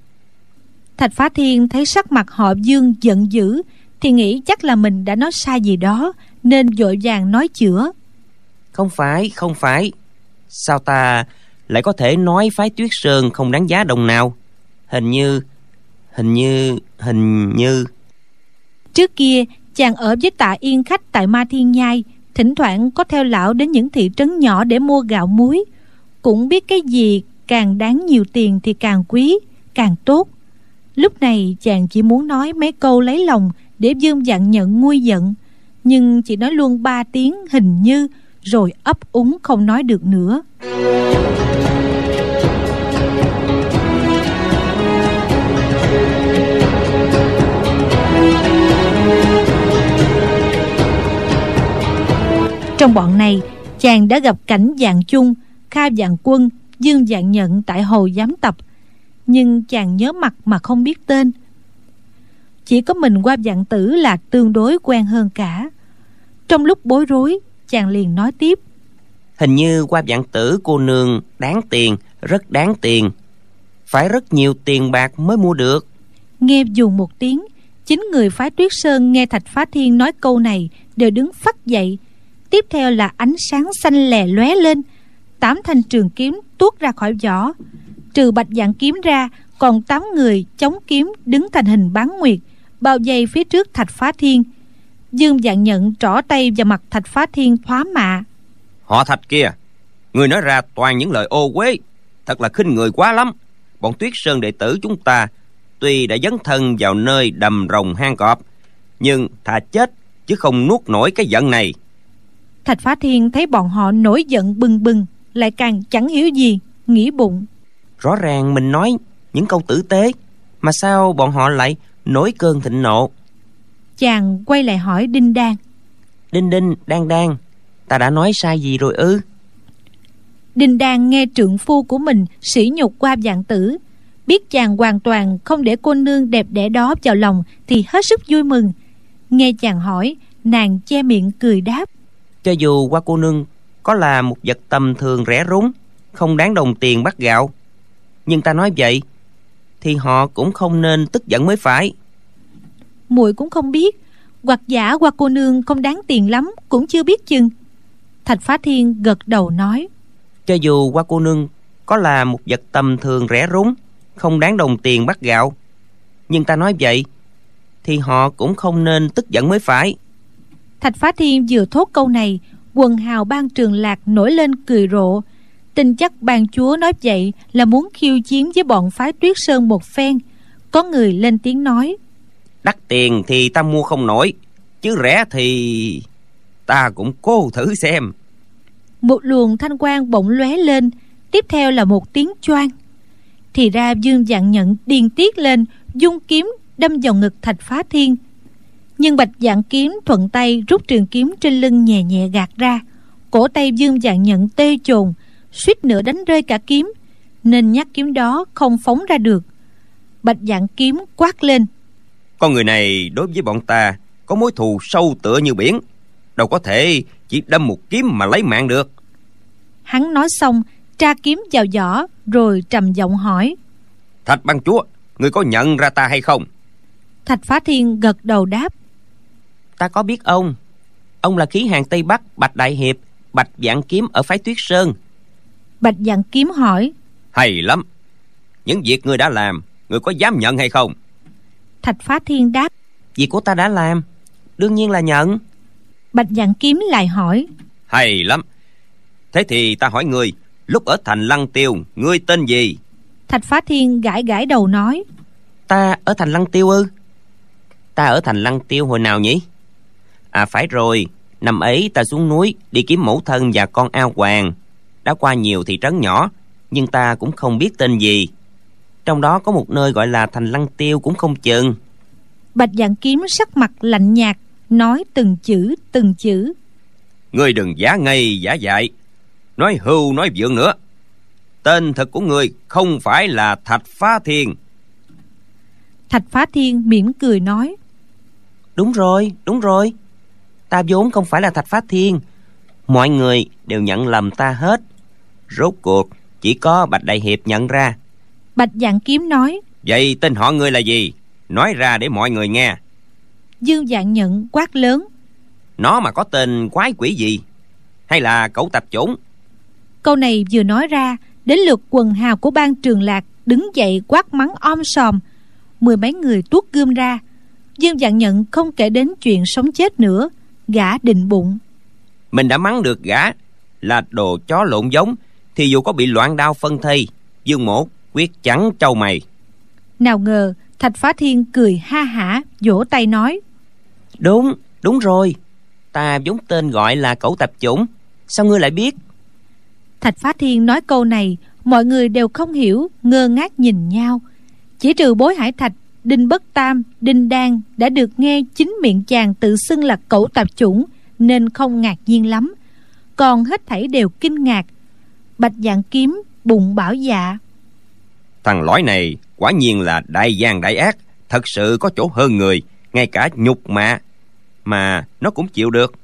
Thạch phá thiên thấy sắc mặt họ dương giận dữ thì nghĩ chắc là mình đã nói sai gì đó nên vội vàng nói chữa. Không phải không phải. Sao ta lại có thể nói phái tuyết sơn không đáng giá đồng nào? Hình như hình như hình như. Trước kia chàng ở với tạ yên khách tại ma thiên nhai thỉnh thoảng có theo lão đến những thị trấn nhỏ để mua gạo muối. Cũng biết cái gì càng đáng nhiều tiền thì càng quý càng tốt. Lúc này chàng chỉ muốn nói mấy câu lấy lòng để dương dặn nhận nguôi giận nhưng chỉ nói luôn ba tiếng hình như rồi ấp úng không nói được nữa Trong bọn này, chàng đã gặp cảnh dạng chung, kha dạng quân, dương dạng nhận tại hồ giám tập. Nhưng chàng nhớ mặt mà không biết tên. Chỉ có mình qua dạng tử là tương đối quen hơn cả. Trong lúc bối rối, chàng liền nói tiếp. Hình như qua dạng tử cô nương đáng tiền, rất đáng tiền. Phải rất nhiều tiền bạc mới mua được. Nghe dù một tiếng, chính người phái tuyết sơn nghe thạch phá thiên nói câu này đều đứng phắt dậy tiếp theo là ánh sáng xanh lè lóe lên tám thanh trường kiếm tuốt ra khỏi vỏ trừ bạch dạng kiếm ra còn tám người chống kiếm đứng thành hình bán nguyệt bao vây phía trước thạch phá thiên. Dương dạng nhận trỏ tay vào mặt thạch phá thiên thoá mạ. Họ thạch kia người nói ra toàn những lời ô quế thật là khinh người quá lắm. Bọn tuyết sơn đệ tử chúng ta tuy đã dấn thân vào nơi đầm rồng hang cọp nhưng thà chết chứ không nuốt nổi cái giận này. Thạch Phá Thiên thấy bọn họ nổi giận bừng bừng Lại càng chẳng hiểu gì Nghĩ bụng. Rõ ràng mình nói những câu tử tế Mà sao bọn họ lại nổi cơn thịnh nộ. Chàng quay lại hỏi Đinh Đan. Đinh Đinh, Đan Đan Ta đã nói sai gì rồi ư? Đinh Đan nghe trượng phu của mình sỉ nhục qua dạng tử Biết chàng hoàn toàn không để cô nương đẹp đẽ đó vào lòng Thì hết sức vui mừng. Nghe chàng hỏi Nàng che miệng cười đáp. Cho dù qua cô nương có là một vật tầm thường rẻ rúng không đáng đồng tiền bắt gạo nhưng ta nói vậy thì họ cũng không nên tức giận mới phải muội cũng không biết. Hoặc giả qua cô nương không đáng tiền lắm cũng chưa biết chừng. Thạch phá thiên gật đầu nói. Cho dù qua cô nương có là một vật tầm thường rẻ rúng không đáng đồng tiền bắt gạo nhưng ta nói vậy thì họ cũng không nên tức giận mới phải. Thạch Phá Thiên vừa thốt câu này Quần hào ban trường lạc nổi lên cười rộ. Tin chắc bàn chúa nói vậy Là muốn khiêu chiến với bọn phái tuyết sơn một phen. Có người lên tiếng nói Đắt tiền thì ta mua không nổi, Chứ rẻ thì Ta cũng cố thử xem. Một luồng thanh quang bỗng lóe lên, Tiếp theo là một tiếng choang. Thì ra dương dạng nhận điên tiết lên, Dung kiếm đâm vào ngực thạch phá thiên. Nhưng bạch dạng kiếm thuận tay rút trường kiếm trên lưng nhẹ nhẹ gạt ra. Cổ tay dương dạng nhận tê chồn, suýt nữa đánh rơi cả kiếm, nên nhát kiếm đó không phóng ra được. Bạch dạng kiếm quát lên con người này đối với bọn ta có mối thù sâu tựa như biển. Đâu có thể chỉ đâm một kiếm mà lấy mạng được. Hắn nói xong tra kiếm vào giỏ rồi trầm giọng hỏi. Thạch băng chúa người có nhận ra ta hay không? Thạch phá thiên gật đầu đáp. Ta có biết ông. Ông là khí hàng tây bắc bạch đại hiệp bạch dạng kiếm ở phái tuyết sơn. Bạch dạng kiếm hỏi. Hay lắm. Những việc người đã làm người có dám nhận hay không thạch phá thiên đáp. Việc của ta đã làm đương nhiên là nhận. Bạch dạng kiếm lại hỏi. Hay lắm. Thế thì ta hỏi người lúc ở thành lăng tiêu ngươi tên gì? Thạch phá thiên gãi gãi đầu nói. Ta ở thành lăng tiêu ư? Ta ở thành lăng tiêu hồi nào nhỉ? À phải rồi. Năm ấy ta xuống núi đi kiếm mẫu thân và con ao hoàng. Đã qua nhiều thị trấn nhỏ nhưng ta cũng không biết tên gì trong đó có một nơi gọi là thành lăng tiêu cũng không chừng. Bạch dạng kiếm sắc mặt lạnh nhạt nói từng chữ từng chữ. Ngươi đừng giả ngây giả dại. Nói hưu nói vượng nữa. Tên thật của người không phải là thạch phá thiên. Thạch phá thiên mỉm cười nói. Đúng rồi đúng rồi. Ta vốn không phải là thạch phá thiên. Mọi người đều nhận lầm ta hết. Rốt cuộc chỉ có bạch đại hiệp nhận ra bạch dạng kiếm nói vậy tên họ ngươi là gì? Nói ra để mọi người nghe. Dương dạng nhận quát lớn nó mà có tên quái quỷ gì? Hay là cẩu tập chủng? Câu này vừa nói ra đến lượt quần hào của ban trường lạc đứng dậy quát mắng om sòm mười mấy người tuốt gươm ra. Dương dạng nhận không kể đến chuyện sống chết nữa gã định bụng. Mình đã mắng được gã là đồ chó lộn giống thì dù có bị loạn đao phân thây dương mổ quyết chẳng trâu mày. Nào ngờ thạch phá thiên cười ha hả vỗ tay nói. Đúng đúng rồi. Ta vốn tên gọi là cẩu tập chủng. Sao ngươi lại biết? Thạch phá thiên nói câu này mọi người đều không hiểu ngơ ngác nhìn nhau. Chỉ trừ bối hải thạch đinh bất tam đinh đan đã được nghe chính miệng chàng tự xưng là cẩu tạp chủng nên không ngạc nhiên lắm. Còn hết thảy đều kinh ngạc. Bạch dạng kiếm bụng bảo dạ thằng lõi này quả nhiên là đại gian đại ác thật sự có chỗ hơn người ngay cả nhục mạ mà nó cũng chịu được.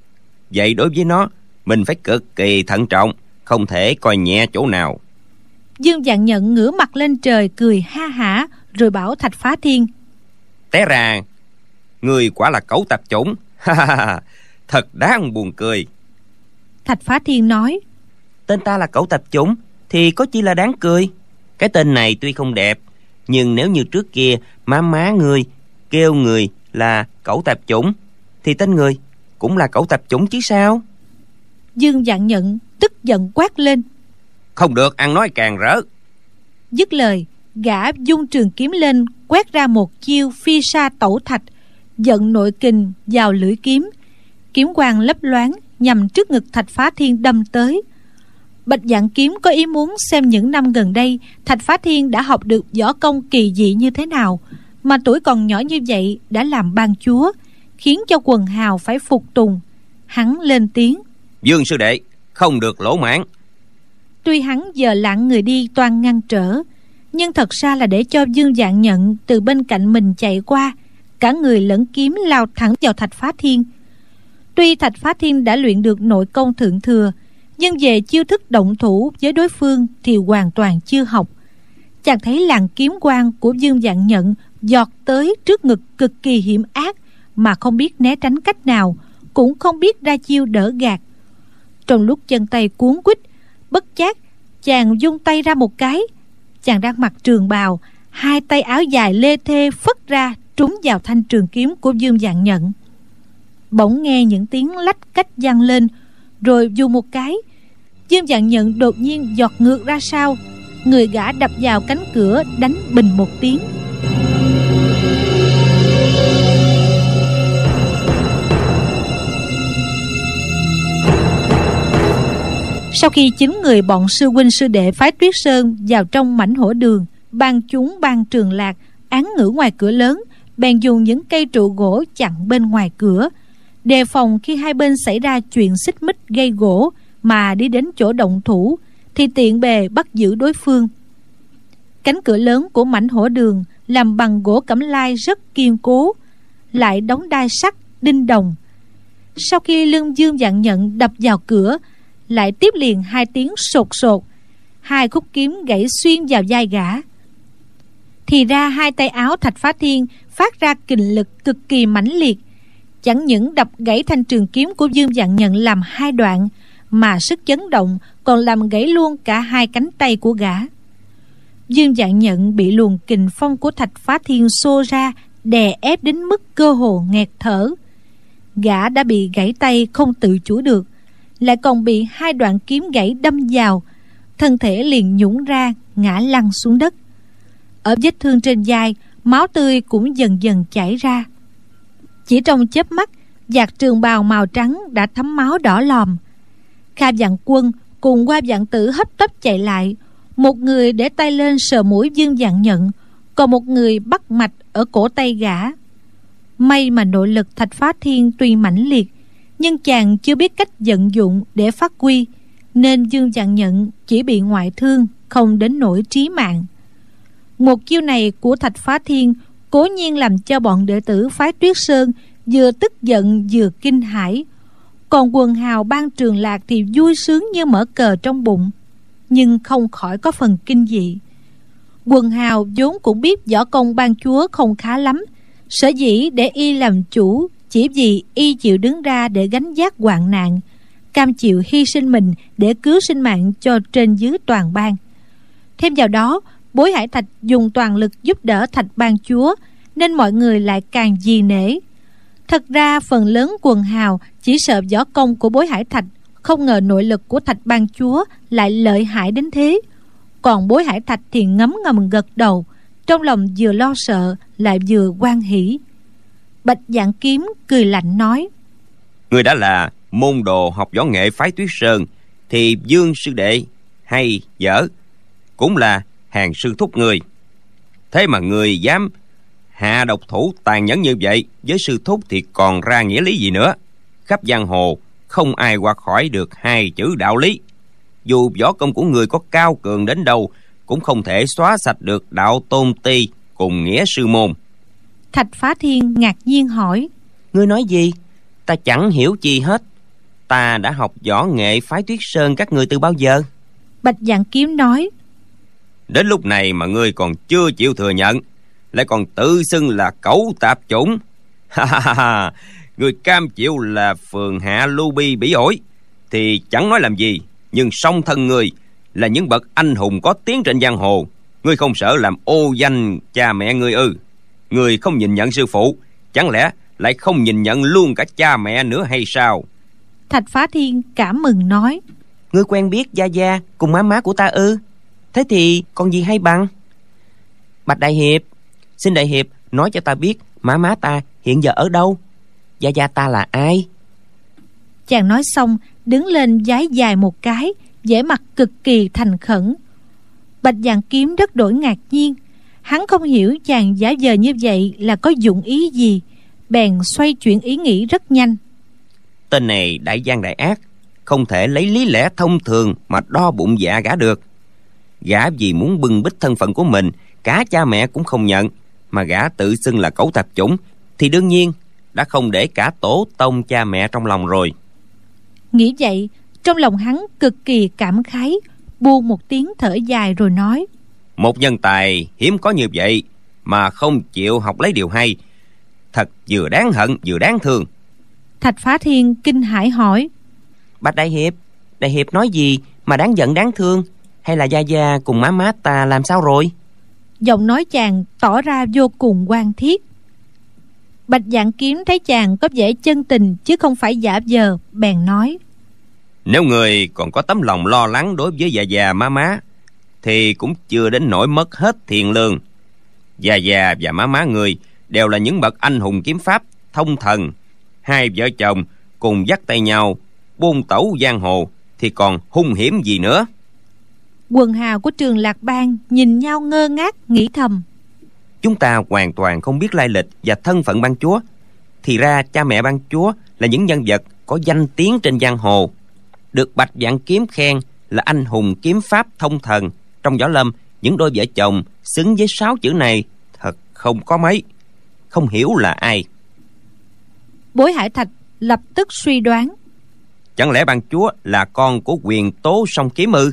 Vậy đối với nó mình phải cực kỳ thận trọng không thể coi nhẹ chỗ nào. Dương dạng nhận ngửa mặt lên trời cười ha hả rồi bảo thạch phá thiên té ra người quả là cấu tập chủng. Thật đáng buồn cười. Thạch phá thiên nói tên ta là cẩu tập chủng thì có chi là đáng cười cái tên này tuy không đẹp nhưng nếu như trước kia má má người kêu người là cẩu tập chủng thì tên người cũng là cẩu tập chủng chứ sao? Dương dạng nhận tức giận quát lên. Không được ăn nói càng rỡ. Dứt lời gã dung trường kiếm lên quét ra một chiêu phi sa tẩu thạch giận nội kình vào lưỡi kiếm. Kiếm quang lấp loáng nhằm trước ngực thạch phá thiên đâm tới bạch dạng kiếm có ý muốn xem những năm gần đây thạch phá thiên đã học được võ công kỳ dị như thế nào mà tuổi còn nhỏ như vậy đã làm ban chúa khiến cho quần hào phải phục tùng. Hắn lên tiếng dương sư đệ không được lỗ mãn. Tuy hắn giờ lặng người đi toan ngăn trở nhưng thật ra là để cho dương dạng nhận từ bên cạnh mình chạy qua cả người lẫn kiếm lao thẳng vào thạch phá thiên. Tuy thạch phá thiên đã luyện được nội công thượng thừa nhưng về chiêu thức động thủ với đối phương thì hoàn toàn chưa học. Chàng thấy làn kiếm quang của dương dạng nhận giọt tới trước ngực cực kỳ hiểm ác mà không biết né tránh cách nào, cũng không biết ra chiêu đỡ gạt. Trong lúc chân tay cuốn quýt, bất giác chàng dung tay ra một cái. Chàng đang mặc trường bào, hai tay áo dài lê thê phất ra trúng vào thanh trường kiếm của dương dạng nhận. Bỗng nghe những tiếng lách cách vang lên, rồi dù một cái dương dạng nhận đột nhiên giọt ngược ra sau. Người gã đập vào cánh cửa đánh bình một tiếng. Sau khi chín người bọn sư huynh sư đệ phái Tuyết Sơn vào trong mảnh hổ đường, ban chúng ban trường lạc, án ngữ ngoài cửa lớn, bèn dùng những cây trụ gỗ chặn bên ngoài cửa, đề phòng khi hai bên xảy ra chuyện xích mích gây gỗ mà đi đến chỗ động thủ, thì tiện bề bắt giữ đối phương. Cánh cửa lớn của mảnh hổ đường làm bằng gỗ cẩm lai rất kiên cố, lại đóng đai sắt, đinh đồng. Sau khi lương dương dặn nhận đập vào cửa, lại tiếp liền hai tiếng sột sột hai khúc kiếm gãy xuyên vào vai gã thì ra hai tay áo thạch phá thiên phát ra kình lực cực kỳ mãnh liệt chẳng những đập gãy thanh trường kiếm của dương dạng nhận làm hai đoạn mà sức chấn động còn làm gãy luôn cả hai cánh tay của gã. Dương dạng nhận bị luồng kình phong của thạch phá thiên xô ra, đè ép đến mức cơ hồ nghẹt thở. Gã đã bị gãy tay không tự chủ được, lại còn bị hai đoạn kiếm gãy đâm vào, thân thể liền nhũng ra, ngã lăn xuống đất. Ở vết thương trên vai, máu tươi cũng dần dần chảy ra. Chỉ trong chớp mắt giặc trường bào màu trắng đã thấm máu đỏ lòm kha dặn quân cùng qua dạng tử hấp tấp chạy lại. Một người để tay lên sờ mũi dương dạng nhận, còn một người bắt mạch ở cổ tay gã. May mà nội lực thạch phá thiên tuy mãnh liệt, nhưng chàng chưa biết cách vận dụng để phát huy, nên dương dạng nhận chỉ bị ngoại thương, không đến nỗi trí mạng. Một chiêu này của thạch phá thiên cố nhiên làm cho bọn đệ tử phái tuyết sơn vừa tức giận vừa kinh hãi còn quần hào ban trường lạc thì vui sướng như mở cờ trong bụng, nhưng không khỏi có phần kinh dị. Quần hào vốn cũng biết võ công ban chúa không khá lắm, sở dĩ để y làm chủ chỉ vì y chịu đứng ra để gánh vác hoạn nạn, cam chịu hy sinh mình để cứu sinh mạng cho trên dưới toàn bang. Thêm vào đó, bối hải thạch dùng toàn lực giúp đỡ thạch ban chúa, nên mọi người lại càng dì nể thật ra, phần lớn quần hào chỉ sợ võ công của bối hải thạch, không ngờ nội lực của thạch ban chúa lại lợi hại đến thế. Còn bối hải thạch thì ngấm ngầm gật đầu, trong lòng vừa lo sợ lại vừa quan hỷ. Bạch dạng kiếm cười lạnh nói người đã là môn đồ học võ nghệ phái tuyết sơn, thì dương sư đệ hay dở cũng là hàng sư thúc người thế mà người dám hạ độc thủ tàn nhẫn như vậy với sư thúc thì còn ra nghĩa lý gì nữa? Khắp giang hồ không ai qua khỏi được hai chữ đạo lý. Dù võ công của người có cao cường đến đâu cũng không thể xóa sạch được đạo tôn ti cùng nghĩa sư môn. Thạch phá thiên ngạc nhiên hỏi ngươi nói gì? Ta chẳng hiểu chi hết. Ta đã học võ nghệ phái tuyết sơn các ngươi từ bao giờ? Bạch dạng kiếm nói đến lúc này mà ngươi còn chưa chịu thừa nhận lại còn tự xưng là cẩu tạp chủng. Ha ha ha người cam chịu là phường hạ lưu bi bỉ ổi. Thì chẳng nói làm gì nhưng song thân người là những bậc anh hùng có tiếng trên giang hồ. Ngươi không sợ làm ô danh cha mẹ ngươi ư. Người không nhìn nhận sư phụ chẳng lẽ lại không nhìn nhận luôn cả cha mẹ nữa hay sao? Thạch phá thiên cảm mừng nói. Ngươi quen biết gia gia cùng má má của ta ư? Thế thì còn gì hay bằng? Bạch đại hiệp xin đại hiệp nói cho ta biết má má ta hiện giờ ở đâu? Gia gia ta là ai? Chàng nói xong đứng lên giái dài một cái vẻ mặt cực kỳ thành khẩn. Bạch dạng kiếm đất đổi ngạc nhiên. Hắn không hiểu chàng giả vờ như vậy là có dụng ý gì. Bèn xoay chuyển ý nghĩ rất nhanh. Tên này đại gian đại ác không thể lấy lý lẽ thông thường mà đo bụng dạ gã được. Gã vì muốn bưng bít thân phận của mình cả cha mẹ cũng không nhận mà gã tự xưng là cẩu tạp chủng thì đương nhiên đã không để cả tổ tông cha mẹ trong lòng rồi. Nghĩ vậy trong lòng hắn cực kỳ cảm khái buông một tiếng thở dài rồi nói. Một nhân tài hiếm có như vậy mà không chịu học lấy điều hay thật vừa đáng hận vừa đáng thương. Thạch phá thiên kinh hãi hỏi. Bạch đại hiệp đại hiệp nói gì mà đáng giận đáng thương? Hay là gia gia cùng má má ta làm sao rồi giọng nói chàng tỏ ra vô cùng quan thiết. Bạch dạng kiếm thấy chàng có vẻ chân tình chứ không phải giả vờ, bèn nói. Nếu người còn có tấm lòng lo lắng đối với già già má má, thì cũng chưa đến nỗi mất hết thiền lương. Già già và má má người đều là những bậc anh hùng kiếm pháp, thông thần. Hai vợ chồng cùng dắt tay nhau, buôn tẩu giang hồ, thì còn hung hiểm gì nữa? Quần hào của trường lạc bang nhìn nhau ngơ ngác nghĩ thầm. Chúng ta hoàn toàn không biết lai lịch và thân phận ban chúa. Thì ra cha mẹ ban chúa là những nhân vật có danh tiếng trên giang hồ. Được bạch dạng kiếm khen là anh hùng kiếm pháp thông thần. Trong võ lâm những đôi vợ chồng xứng với sáu chữ này thật không có mấy. Không hiểu là ai. Bối hải thạch lập tức suy đoán. Chẳng lẽ ban chúa là con của quyền tố song kiếm ư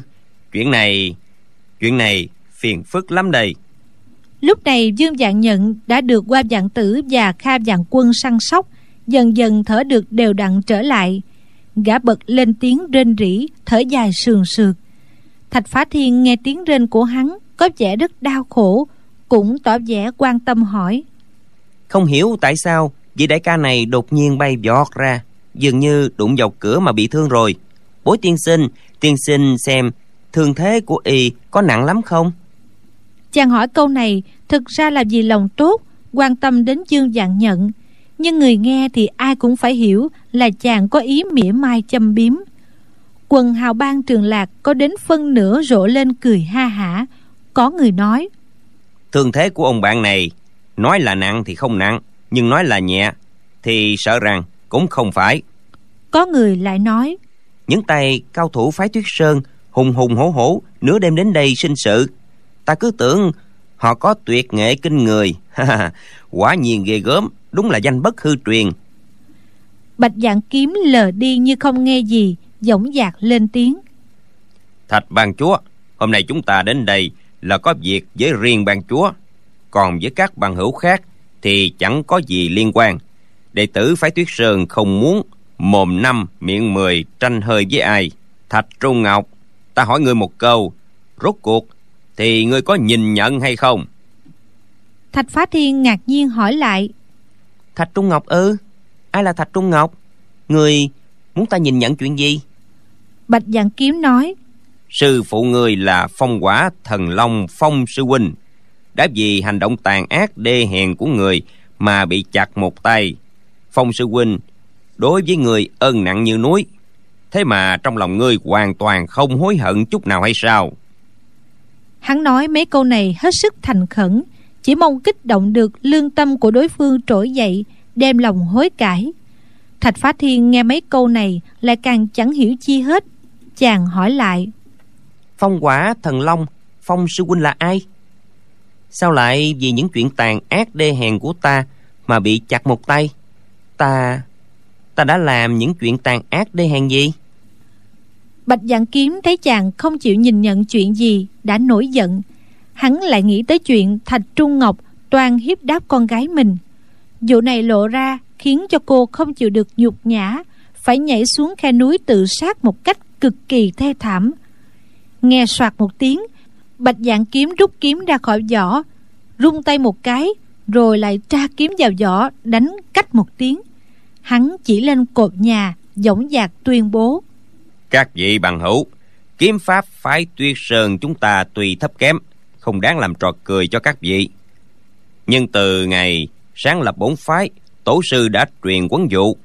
chuyện này chuyện này phiền phức lắm đây Lúc này Dương Dạng Nhận đã được qua dạng tử và Kha dạng quân săn sóc, dần dần thở được đều đặn trở lại. Gã bật lên tiếng rên rỉ, thở dài sườn sượt. Thạch Phá Thiên nghe tiếng rên của hắn có vẻ rất đau khổ, cũng tỏ vẻ quan tâm hỏi. Không hiểu tại sao vị đại ca này đột nhiên bay giọt ra, dường như đụng vào cửa mà bị thương rồi. Bối tiên sinh, tiên sinh xem thương thế của y có nặng lắm không? Chàng hỏi câu này thực ra là vì lòng tốt, quan tâm đến Dương Dạng Nhận. Nhưng người nghe thì ai cũng phải hiểu là chàng có ý mỉa mai châm biếm. Quần hào bang trường lạc có đến phân nửa rộ lên cười ha hả. Có người nói Thương thế của ông bạn này Nói là nặng thì không nặng Nhưng nói là nhẹ Thì sợ rằng cũng không phải Có người lại nói Những tay cao thủ phái tuyết sơn Hùng hùng hổ hổ Nửa đêm đến đây sinh sự. Ta cứ tưởng họ có tuyệt nghệ kinh người. Quả nhiên ghê gớm Đúng là danh bất hư truyền. Bạch dạng kiếm lờ đi như không nghe gì Dõng dạc lên tiếng. Thạch ban chúa Hôm nay chúng ta đến đây Là có việc với riêng ban chúa. Còn với các bằng hữu khác Thì chẳng có gì liên quan. Đệ tử phái tuyết sơn không muốn Mồm năm miệng mười tranh hơi với ai. Thạch Trung Ngọc Ta hỏi ngươi một câu Rốt cuộc thì ngươi có nhìn nhận hay không? Thạch phá thiên ngạc nhiên hỏi lại. Thạch trung ngọc ư? Ai là thạch trung ngọc? Người muốn ta nhìn nhận chuyện gì? Bạch dạng kiếm nói. Sư phụ người là phong quả thần long phong sư huynh. Đã vì hành động tàn ác đê hèn của người mà bị chặt một tay. Phong sư huynh đối với người ân nặng như núi thế mà trong lòng ngươi hoàn toàn không hối hận chút nào hay sao Hắn nói mấy câu này hết sức thành khẩn, chỉ mong kích động được lương tâm của đối phương trỗi dậy, đem lòng hối cải. Thạch Phá Thiên nghe mấy câu này lại càng chẳng hiểu chi hết. Chàng hỏi lại. Phong quả thần long, Phong sư huynh là ai? Sao lại vì những chuyện tàn ác đê hèn của ta mà bị chặt một tay? Ta... ta đã làm những chuyện tàn ác đê hèn gì? Bạch Dạng Kiếm thấy chàng không chịu nhìn nhận chuyện gì đã nổi giận. Hắn lại nghĩ tới chuyện Thạch Trung Ngọc toàn hiếp đáp con gái mình. Vụ này lộ ra khiến cho cô không chịu được nhục nhã, phải nhảy xuống khe núi tự sát một cách cực kỳ thê thảm. Nghe soạt một tiếng, Bạch Dạng Kiếm rút kiếm ra khỏi vỏ, rung tay một cái, rồi lại tra kiếm vào vỏ, đánh cách một tiếng. Hắn chỉ lên cột nhà, dõng dạc tuyên bố. Các vị bằng hữu, kiếm pháp phái tuyết sơn chúng ta tuy thấp kém, không đáng làm trò cười cho các vị. Nhưng từ ngày sáng lập bốn phái, tổ sư đã truyền quấn dụ.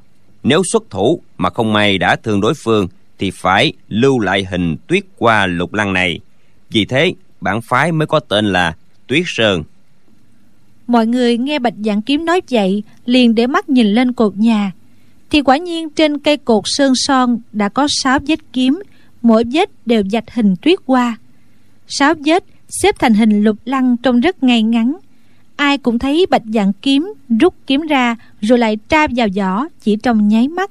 Nếu xuất thủ mà không may đã thương đối phương, thì phải lưu lại hình tuyết qua lục lăng này. Vì thế, bản phái mới có tên là Tuyết Sơn. Mọi người nghe Bạch giảng Kiếm nói vậy, liền để mắt nhìn lên cột nhà, thì quả nhiên trên cây cột sơn son đã có sáu vết kiếm, mỗi vết đều dạch hình tuyết qua. Sáu vết xếp thành hình lục lăng trông rất ngay ngắn. Ai cũng thấy bạch dạng kiếm rút kiếm ra rồi lại tra vào vỏ chỉ trong nháy mắt.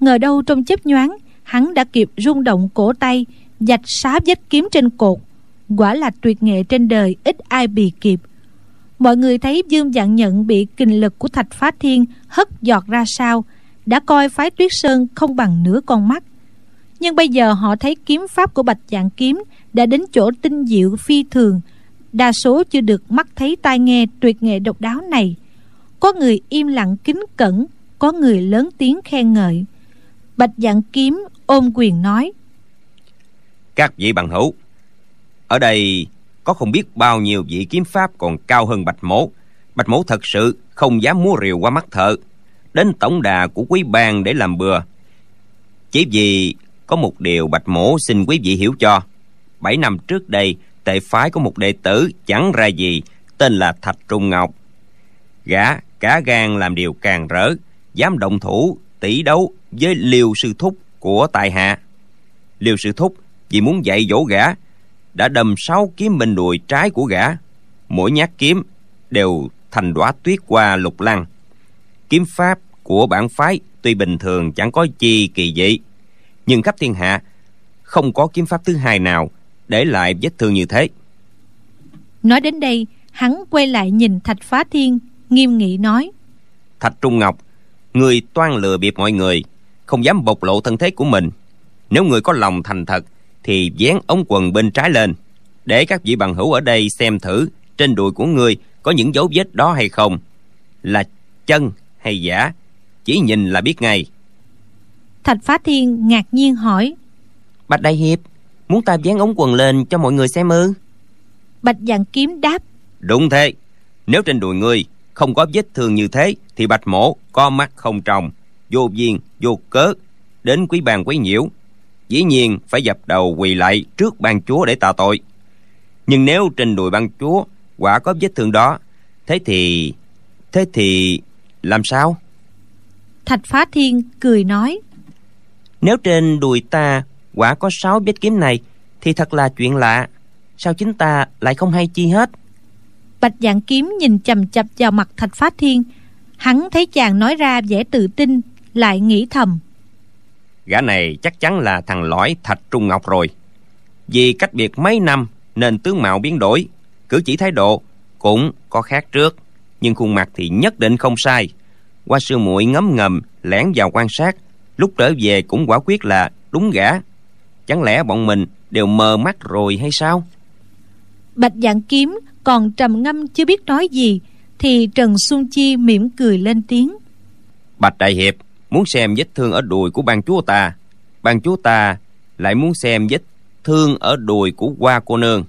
Ngờ đâu trong chớp nhoáng hắn đã kịp rung động cổ tay dạch sáu vết kiếm trên cột. Quả là tuyệt nghệ trên đời ít ai bì kịp. Mọi người thấy Dương Dạng Nhận bị kình lực của Thạch Phá Thiên hất giọt ra sao đã coi phái tuyết sơn không bằng nửa con mắt. Nhưng bây giờ họ thấy kiếm pháp của bạch dạng kiếm đã đến chỗ tinh diệu phi thường. Đa số chưa được mắt thấy tai nghe tuyệt nghệ độc đáo này. Có người im lặng kính cẩn, có người lớn tiếng khen ngợi. Bạch dạng kiếm ôm quyền nói, các vị bằng hữu, ở đây có không biết bao nhiêu vị kiếm pháp còn cao hơn bạch mổ. Bạch mổ thật sự không dám múa rìu qua mắt thợ đến tổng đà của quý bang để làm bừa. Chỉ vì có một điều bạch mổ xin quý vị hiểu cho. Bảy năm trước đây, tệ phái có một đệ tử chẳng ra gì, tên là thạch trung ngọc. Gã cả gan làm điều càng rỡ, dám động thủ tỷ đấu với liêu sư thúc của tài hạ. Liêu sư thúc vì muốn dạy dỗ gã, đã đâm sáu kiếm bên đùi trái của gã. Mỗi nhát kiếm đều thành đóa tuyết qua lục lăng kiếm pháp của bản phái tuy bình thường chẳng có chi kỳ dị nhưng khắp thiên hạ không có kiếm pháp thứ hai nào để lại vết thương như thế. Nói đến đây Hắn quay lại nhìn Thạch Phá Thiên Nghiêm nghị nói Thạch Trung Ngọc Người toan lừa bịp mọi người Không dám bộc lộ thân thế của mình. Nếu người có lòng thành thật Thì dán ống quần bên trái lên Để các vị bằng hữu ở đây xem thử Trên đùi của người có những dấu vết đó hay không. Là chân hay giả? Chỉ nhìn là biết ngay. Thạch Phá Thiên ngạc nhiên hỏi. Bạch Đại Hiệp Muốn ta dán ống quần lên cho mọi người xem ư? Bạch Dạng Kiếm đáp. Đúng thế. Nếu trên đùi ngươi không có vết thương như thế Thì bạch mổ có mắt không tròng Vô duyên vô cớ Đến quý bàn quấy nhiễu. Dĩ nhiên phải dập đầu quỳ lại trước ban chúa để tạ tội. Nhưng nếu trên đùi ban chúa Quả có vết thương đó Thế thì Thế thì làm sao? Thạch Phá Thiên cười nói. Nếu trên đùi ta Quả có sáu vết kiếm này Thì thật là chuyện lạ. Sao chính ta lại không hay chi hết? Bạch dạng kiếm nhìn chầm chập vào mặt Thạch Phá Thiên. Hắn thấy chàng nói ra vẻ tự tin Lại nghĩ thầm. Gã này chắc chắn là thằng lõi Thạch Trung Ngọc rồi. Vì cách biệt mấy năm Nên tướng mạo biến đổi Cử chỉ thái độ cũng có khác trước Nhưng khuôn mặt thì nhất định không sai. Qua sư muội ngấm ngầm Lẻn vào quan sát. Lúc trở về cũng quả quyết là đúng gã. Chẳng lẽ bọn mình đều mờ mắt rồi hay sao? Bạch dạng kiếm còn trầm ngâm chưa biết nói gì thì Trần Xuân Chi mỉm cười lên tiếng. Bạch Đại Hiệp muốn xem vết thương ở đùi của ban chúa ta. Ban chúa ta lại muốn xem vết thương ở đùi của hoa cô nương.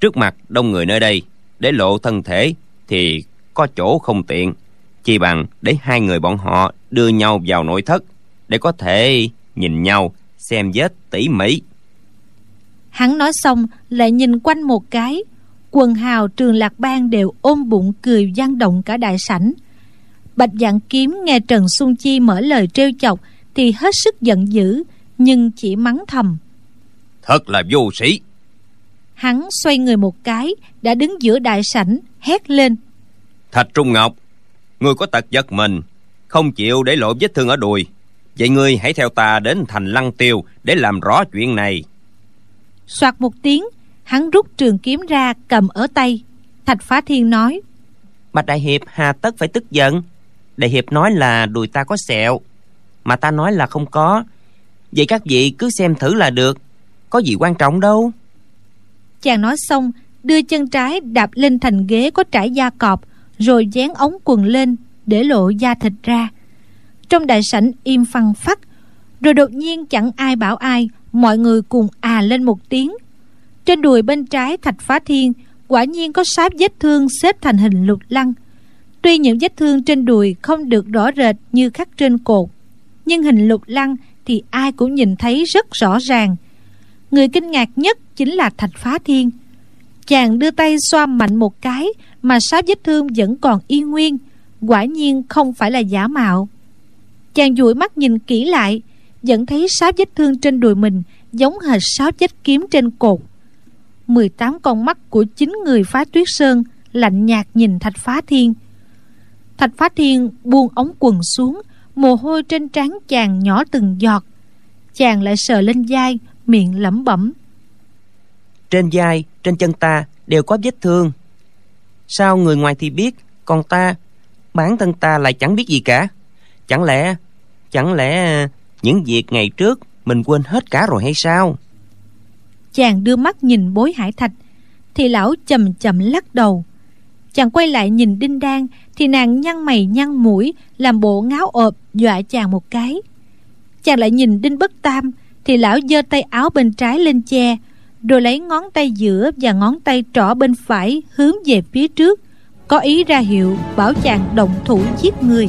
Trước mặt đông người nơi đây để lộ thân thể thì có chỗ không tiện. Chi bằng để hai người bọn họ đưa nhau vào nội thất để có thể nhìn nhau xem vết tỉ mỉ. Hắn nói xong lại nhìn quanh một cái. Quần hào trường lạc bang đều ôm bụng cười gian động cả đại sảnh. Bạch dạng kiếm nghe trần xuân chi mở lời trêu chọc thì hết sức giận dữ nhưng chỉ mắng thầm. Thật là vô sĩ hắn xoay người một cái đã đứng giữa đại sảnh hét lên thạch trung ngọc ngươi có tật giật mình không chịu để lộ vết thương ở đùi. Vậy ngươi hãy theo ta đến thành lăng tiêu để làm rõ chuyện này. Soạt một tiếng hắn rút trường kiếm ra cầm ở tay. Thạch phá thiên nói bạch đại hiệp hà tất phải tức giận. Đại hiệp nói là đùi ta có sẹo mà ta nói là không có. Vậy các vị cứ xem thử là được. Có gì quan trọng đâu. Chàng nói xong đưa chân trái đạp lên thành ghế có trải da cọp rồi dán ống quần lên để lộ da thịt ra. Trong đại sảnh im phăng phắc, rồi đột nhiên chẳng ai bảo ai, mọi người cùng à lên một tiếng. Trên đùi bên trái thạch phá thiên quả nhiên có sáp vết thương xếp thành hình lục lăng. Tuy những vết thương trên đùi không được rõ rệt như khắc trên cột, nhưng hình lục lăng thì ai cũng nhìn thấy rất rõ ràng. Người kinh ngạc nhất chính là thạch phá thiên chàng đưa tay xoa mạnh một cái mà sáp vết thương vẫn còn y nguyên, quả nhiên không phải là giả mạo. Chàng dụi mắt nhìn kỹ lại, vẫn thấy sáp vết thương trên đùi mình giống hệt sáp vết kiếm trên cột. 18 con mắt của chính người phá tuyết sơn lạnh nhạt nhìn thạch phá thiên. Thạch phá thiên buông ống quần xuống, mồ hôi trên trán chàng nhỏ từng giọt. Chàng lại sờ lên vai, miệng lẩm bẩm trên vai, trên chân ta đều có vết thương. Sao người ngoài thì biết, còn ta, bản thân ta lại chẳng biết gì cả? Chẳng lẽ chẳng lẽ những việc ngày trước mình quên hết cả rồi hay sao? Chàng đưa mắt nhìn bối hải thạch, thì lão chầm chậm lắc đầu. Chàng quay lại nhìn đinh đan, thì nàng nhăn mày nhăn mũi, làm bộ ngáo ộp dọa chàng một cái. Chàng lại nhìn đinh bất tam, thì lão giơ tay áo bên trái lên che rồi lấy ngón tay giữa và ngón tay trỏ bên phải hướng về phía trước có ý ra hiệu bảo chàng động thủ giết người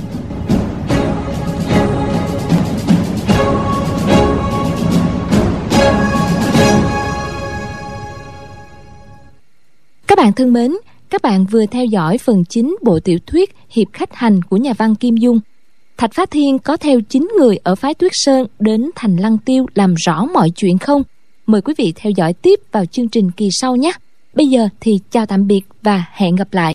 Các bạn thân mến, các bạn vừa theo dõi phần chính bộ tiểu thuyết Hiệp khách hành của nhà văn Kim Dung. Thạch Phát Thiên có theo 9 người ở phái Tuyết Sơn đến thành Lăng Tiêu làm rõ mọi chuyện không? Mời quý vị theo dõi tiếp vào chương trình kỳ sau nhé. Bây giờ thì chào tạm biệt và hẹn gặp lại.